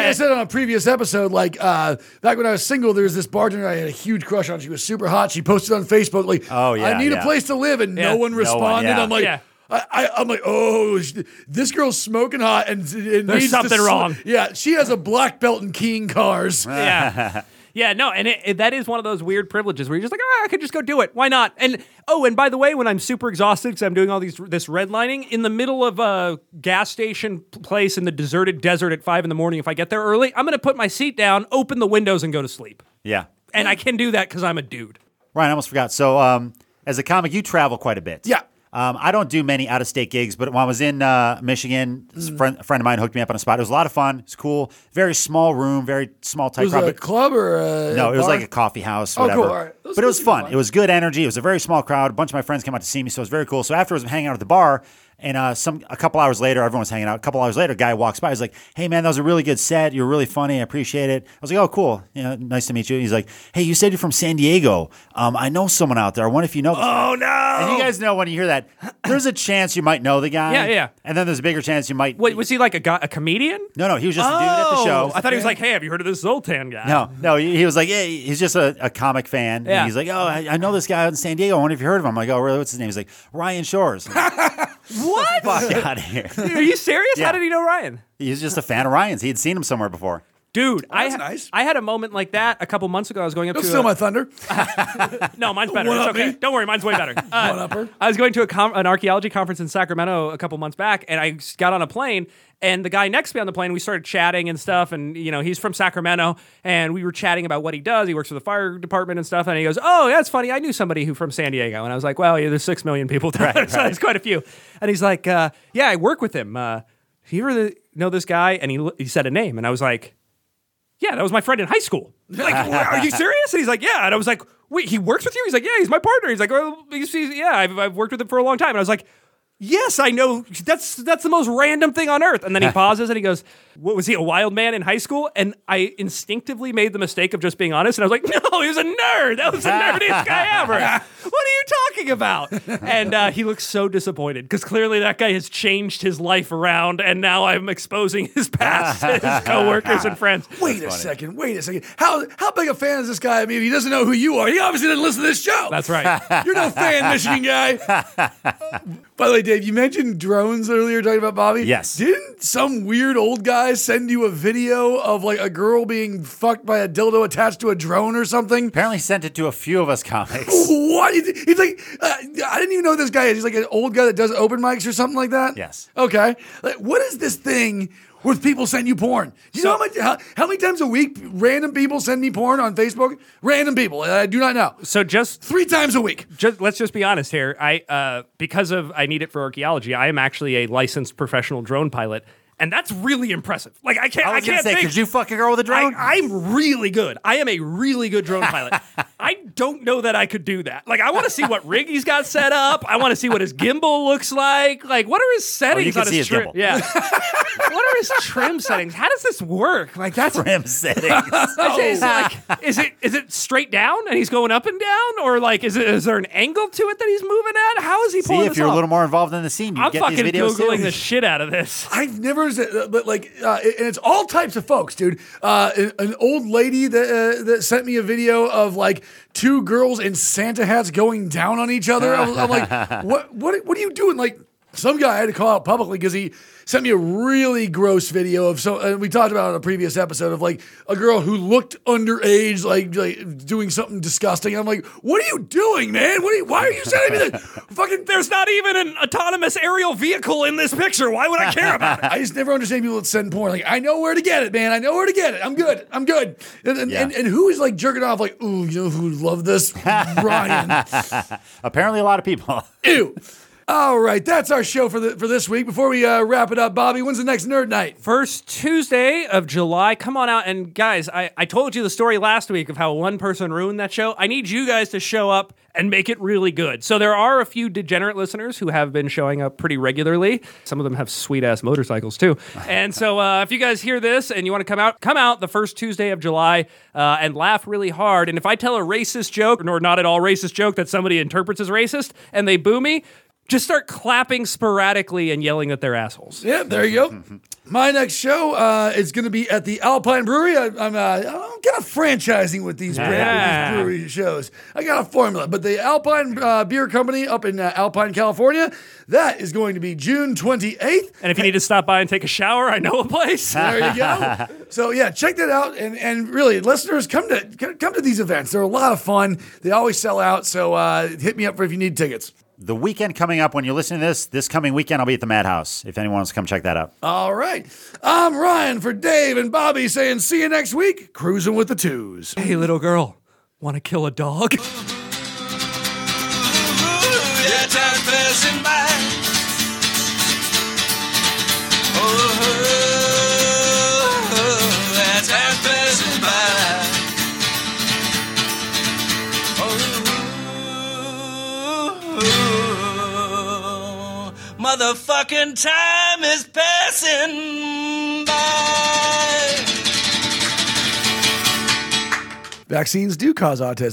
[SPEAKER 2] I said on a previous episode, like uh, back when I was single, there was this bartender I had a huge crush on. She was super hot. She posted on Facebook like,
[SPEAKER 3] Oh, yeah,
[SPEAKER 2] I need a place to live," and
[SPEAKER 4] Yeah.
[SPEAKER 2] no one
[SPEAKER 4] No
[SPEAKER 3] one,
[SPEAKER 2] responded.
[SPEAKER 3] yeah.
[SPEAKER 2] I'm like.
[SPEAKER 4] Yeah.
[SPEAKER 2] I, I, I'm like, oh, sh- this girl's smoking hot, and, and
[SPEAKER 4] There's
[SPEAKER 2] needs
[SPEAKER 4] something
[SPEAKER 2] sl-
[SPEAKER 4] wrong.
[SPEAKER 2] Yeah, she has a black belt in keying cars.
[SPEAKER 4] yeah. Yeah, no, and it, it- that is one of those weird privileges where you're just like, oh, I could just go do it. Why not? And oh, and by the way, when I'm super exhausted because I'm doing all these this redlining in the middle of a gas station place in the deserted desert at five in the morning, if I get there early, I'm gonna put my seat down, open the windows, and go to sleep.
[SPEAKER 3] Yeah.
[SPEAKER 4] And I can do that because I'm a dude.
[SPEAKER 3] Ryan, I almost forgot. So, um, as a comic, you travel quite a bit.
[SPEAKER 2] Yeah.
[SPEAKER 3] Um, I don't do many out of state gigs, but when I was in uh, Michigan,
[SPEAKER 2] Mm.
[SPEAKER 3] friend, a friend of mine hooked me up on a spot. It was a lot of fun. It's cool. Very small room, very small type
[SPEAKER 2] Was
[SPEAKER 3] crowd.
[SPEAKER 2] it a
[SPEAKER 3] but-
[SPEAKER 2] club or a
[SPEAKER 3] no, it was
[SPEAKER 2] bar?
[SPEAKER 3] like a coffee house,
[SPEAKER 2] Oh,
[SPEAKER 3] whatever.
[SPEAKER 2] cool. All right.
[SPEAKER 3] But it was fun. It was good energy. It was a very small crowd. A bunch of my friends came out to see me, so it was very cool. So afterwards, I'm hanging out at the bar, and uh, some a couple hours later, everyone was hanging out. A couple hours later, a guy walks by. He's like, "Hey, man, that was a really good set. You're really funny. I appreciate it." I was like, "Oh, cool. You know, nice to meet you." He's like, "Hey, you said you're from San Diego. Um, I know someone out there. I wonder if you know." this guy."
[SPEAKER 4] Oh no!
[SPEAKER 3] And you guys know when you hear that, there's a chance you might know the guy.
[SPEAKER 4] Yeah, yeah.
[SPEAKER 3] And then there's a bigger chance you might.
[SPEAKER 4] Wait, was he like a guy, a comedian?
[SPEAKER 3] No, no, he was just a dude at the show.
[SPEAKER 4] Oh, I thought he was like, hey, have you heard of this Zoltan guy?
[SPEAKER 3] No, no, he he was like, yeah, he's just a, a comic fan.
[SPEAKER 4] Yeah.
[SPEAKER 3] And he's like, oh, I, I know this guy out in San Diego. I wonder if you heard of him. I'm like, oh, really? What's his name? He's like, Ryan Shores.
[SPEAKER 4] What?
[SPEAKER 3] Fuck out of here.
[SPEAKER 4] Are you serious?
[SPEAKER 3] Yeah.
[SPEAKER 4] How did he know Ryan?
[SPEAKER 3] He's just a fan of Ryan's. He had seen him somewhere before.
[SPEAKER 4] Dude, I, ha-
[SPEAKER 2] nice.
[SPEAKER 4] I had a moment like that a couple months ago. I was going up
[SPEAKER 2] Don't
[SPEAKER 4] to
[SPEAKER 2] steal
[SPEAKER 4] a-
[SPEAKER 2] my thunder.
[SPEAKER 4] No, mine's better.
[SPEAKER 2] One
[SPEAKER 4] It's okay.
[SPEAKER 2] me.
[SPEAKER 4] Don't worry, mine's way better. Uh,
[SPEAKER 2] One-upper.
[SPEAKER 4] I was going to a com- an archaeology conference in Sacramento a couple months back, and I got on a plane. And the guy next to me on the plane, we started chatting and stuff. And you know, he's from Sacramento, and we were chatting about what he does. He works for the fire department and stuff. And he goes, "Oh, that's funny. I knew somebody who from San Diego." And I was like, "Well, yeah, there's six million people there, so there's quite a few." And he's like, uh, "Yeah, I work with him. Uh, you ever know this guy?" And he he said a name, and I was like. Yeah, that was my friend in high school. Like, are you serious? And he's like, yeah. And I was like, wait, he works with you? He's like, yeah, he's my partner. He's like, well, he's, he's- yeah, I've, I've worked with him for a long time. And I was like, yes, I know. That's that's the most random thing on earth. And then he pauses and he goes, what was he, a wild man in high school? And I instinctively made the mistake of just being honest. And I was like, no, he was a nerd. That was the nerdiest guy ever. What are you talking about? And uh, he looks so disappointed because clearly that guy has changed his life around. And now I'm exposing his past to his coworkers and friends.
[SPEAKER 2] Wait a second. Wait a second. How how big a fan is this guy? I mean, he doesn't know who you are. He obviously didn't listen to this show.
[SPEAKER 4] That's right.
[SPEAKER 2] You're no fan, Michigan guy. By the way, Dave, you mentioned drones earlier talking about Bobby.
[SPEAKER 3] Yes.
[SPEAKER 2] Didn't some weird old guy send you a video of like a girl being fucked by a dildo attached to a drone or something?
[SPEAKER 3] Apparently sent it to a few of us comics.
[SPEAKER 2] What? He's like, uh, I didn't even know this guy is. He's like an old guy that does open mics or something like that.
[SPEAKER 3] Yes.
[SPEAKER 2] Okay. Like, what is this thing with people send you porn? Do you know how, much, how, how many times a week random people send me porn on Facebook? Random people. I do not know.
[SPEAKER 4] So just
[SPEAKER 2] Three times a week.
[SPEAKER 4] just let's just be honest here. I uh, because of I need it for archaeology. I am actually a licensed professional drone pilot, and that's really impressive. Like I can't
[SPEAKER 3] I
[SPEAKER 4] I,
[SPEAKER 3] was gonna
[SPEAKER 4] can't
[SPEAKER 3] say,
[SPEAKER 4] think.
[SPEAKER 3] could you fuck a girl with a drone?
[SPEAKER 4] I, I'm really good. I am a really good drone pilot. I don't know that I could do that. Like, I want to see what rig he's got set up. I want to see what his gimbal looks like. Like, what are his oh, settings
[SPEAKER 3] can
[SPEAKER 4] on
[SPEAKER 3] see
[SPEAKER 4] his
[SPEAKER 3] his
[SPEAKER 4] trim?
[SPEAKER 3] gimbal.
[SPEAKER 4] Yeah. what are his trim settings? How does this work? Like, that's
[SPEAKER 3] Trim settings.
[SPEAKER 4] is, it oh. like, is it is it straight down and he's going up and down, or like is it is there an angle to it that he's moving at? How is he pulling?
[SPEAKER 3] See,
[SPEAKER 4] pulling
[SPEAKER 3] if
[SPEAKER 4] this
[SPEAKER 3] you're a little more involved in the scene, you
[SPEAKER 2] Oh,
[SPEAKER 4] I'm
[SPEAKER 3] get
[SPEAKER 4] fucking
[SPEAKER 3] these videos
[SPEAKER 4] googling
[SPEAKER 3] too.
[SPEAKER 4] the shit out of this.
[SPEAKER 2] I've never, said- but like, uh, and it's all types of folks, dude. Uh, an, an old lady that uh, that sent me a video of like two girls in Santa hats going down on each other. I'm, I'm like, what, what, what are you doing? Like, some guy I had to call out publicly because he sent me a really gross video of so. And we talked about it in a previous episode of like a girl who looked underage, like, like doing something disgusting. I'm like, what are you doing, man? What? Are you, why are you sending me? Fucking,
[SPEAKER 4] There's not even an autonomous aerial vehicle in this picture. Why would I care about it?
[SPEAKER 2] I just never understand people that send porn. Like, I know where to get it, man. I know where to get it. I'm good. I'm good. And, and,
[SPEAKER 3] Yeah.
[SPEAKER 2] and, and who is like jerking off? Like, ooh, you know who would love this? Ryan.
[SPEAKER 3] Apparently, a lot of people.
[SPEAKER 2] Ew. All right, that's our show for the for this week. Before we uh, wrap it up, Bobby, when's the next nerd night?
[SPEAKER 4] First Tuesday of July. Come on out. And guys, I, I told you the story last week of how one person ruined that show. I need you guys to show up and make it really good. So there are a few degenerate listeners who have been showing up pretty regularly. Some of them have sweet ass motorcycles too. And so uh, if you guys hear this and you want to come out, come out the first Tuesday of July uh, and laugh really hard. And if I tell a racist joke or not at all racist joke that somebody interprets as racist and they boo me, just start clapping sporadically and yelling that they're assholes.
[SPEAKER 2] Yeah, there you go. My next show uh, is going to be at the Alpine Brewery. I, I'm, uh, I'm kind of franchising with these, brand-
[SPEAKER 4] Yeah.
[SPEAKER 2] these brewery shows. I got a formula, but the Alpine uh, Beer Company up in uh, Alpine, California, that is going to be June 28th.
[SPEAKER 4] And if you need to stop by and take a shower, I know a place.
[SPEAKER 2] There you go. so yeah, check that out, and and really, listeners, come to come to these events. They're a lot of fun. They always sell out. So uh, hit me up for if you need tickets.
[SPEAKER 3] The weekend coming up when you're listening to this, this coming weekend, I'll be at the Madhouse. If anyone wants to come check that out.
[SPEAKER 2] All right, I'm Ryan for Dave and Bobby saying see you next week. Cruising with the twos.
[SPEAKER 4] Hey, little girl, want to kill a dog?
[SPEAKER 1] Motherfucking time is passing by.
[SPEAKER 2] Vaccines do cause autism.